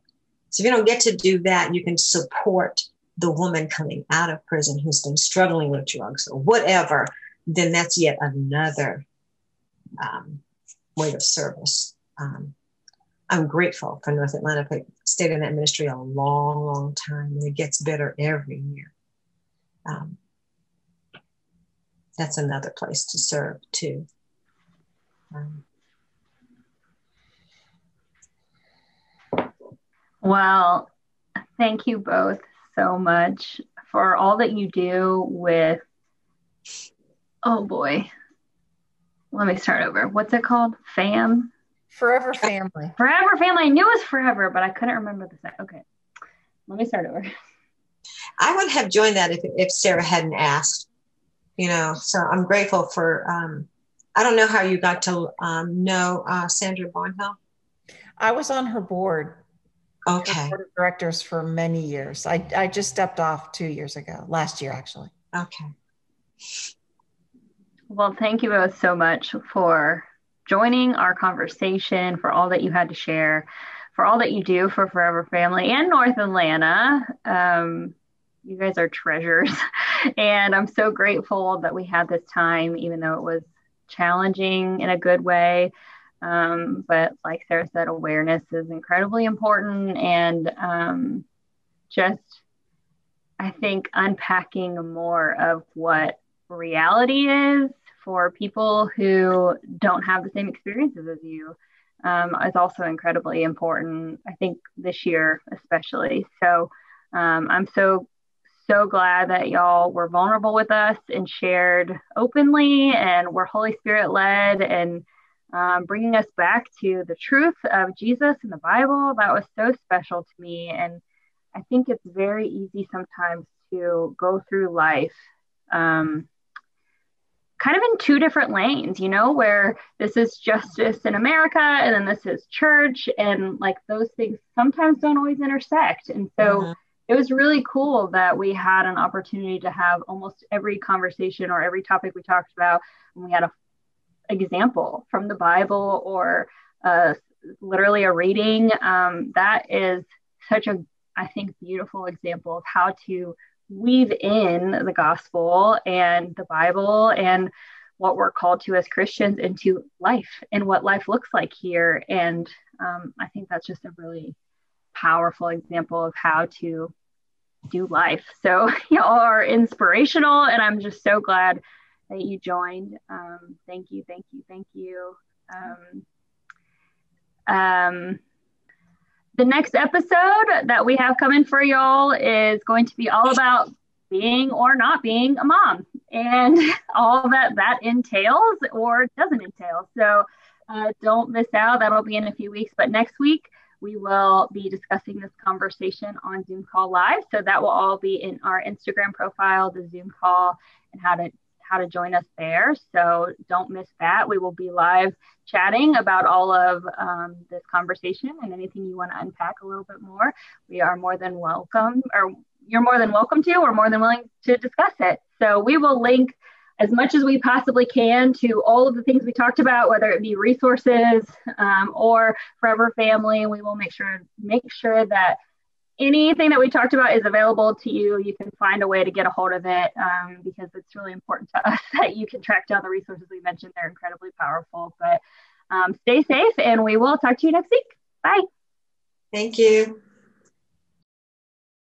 So if you don't get to do that, you can support the woman coming out of prison who's been struggling with drugs or whatever. Then that's yet another um, way of service. Um, I'm grateful for North Atlanta. I stayed in that ministry a long, long time, and it gets better every year. Um, that's another place to serve too. Um, well, thank you both so much for all that you do with. Oh boy, let me start over. What's it called? FAM Forever Family. Forever Family. I knew it was forever, but I couldn't remember the set. Okay. Let me start over. I would have joined that if, if Sarah hadn't asked, you know, so I'm grateful for, um, I don't know how you got to um, know uh, Sandra Barnhill. I was on her board. Okay. Board of directors for many years. I, I just stepped off two years ago, last year actually. Okay. Well, thank you both so much for joining our conversation, for all that you had to share, for all that you do for Forever Family and North Atlanta. Um, you guys are treasures. (laughs) and I'm so grateful that we had this time, even though it was challenging in a good way. Um, but like Sarah said, awareness is incredibly important. And um, just, I think, unpacking more of what reality is for people who don't have the same experiences as you um, is also incredibly important. I think this year, especially. So um, I'm so so glad that y'all were vulnerable with us and shared openly, and were Holy Spirit led and um, bringing us back to the truth of Jesus and the Bible. That was so special to me, and I think it's very easy sometimes to go through life um, kind of in two different lanes, you know, where this is justice in America and then this is church, and like those things sometimes don't always intersect. And so mm-hmm. It was really cool that we had an opportunity to have almost every conversation or every topic we talked about, and we had a example from the Bible or uh, literally a reading. Um, that is such a, I think, beautiful example of how to weave in the gospel and the Bible and what we're called to as Christians into life and what life looks like here. And um, I think that's just a really powerful example of how to do life. So, (laughs) y'all are inspirational, and I'm just so glad that you joined. Um, thank you, thank you, thank you. Um, um, the next episode that we have coming for y'all is going to be all about being or not being a mom and (laughs) all that that entails or doesn't entail. So uh, don't miss out. That'll be in a few weeks. But next week, we will be discussing this conversation on Zoom call live. So that will all be in our Instagram profile, the Zoom call, and how to how to join us there. So don't miss that. We will be live chatting about all of um, this conversation and anything you want to unpack a little bit more. We are more than welcome, or you're more than welcome to, or more than willing to discuss it. So we will link as much as we possibly can to all of the things we talked about, whether it be resources um, or Forever Family. We will make sure make sure that anything that we talked about is available to you. You can find a way to get a hold of it um, because it's really important to (laughs) us that you can track down the resources we mentioned. They're incredibly powerful. But um, stay safe, and we will talk to you next week. Bye. Thank you.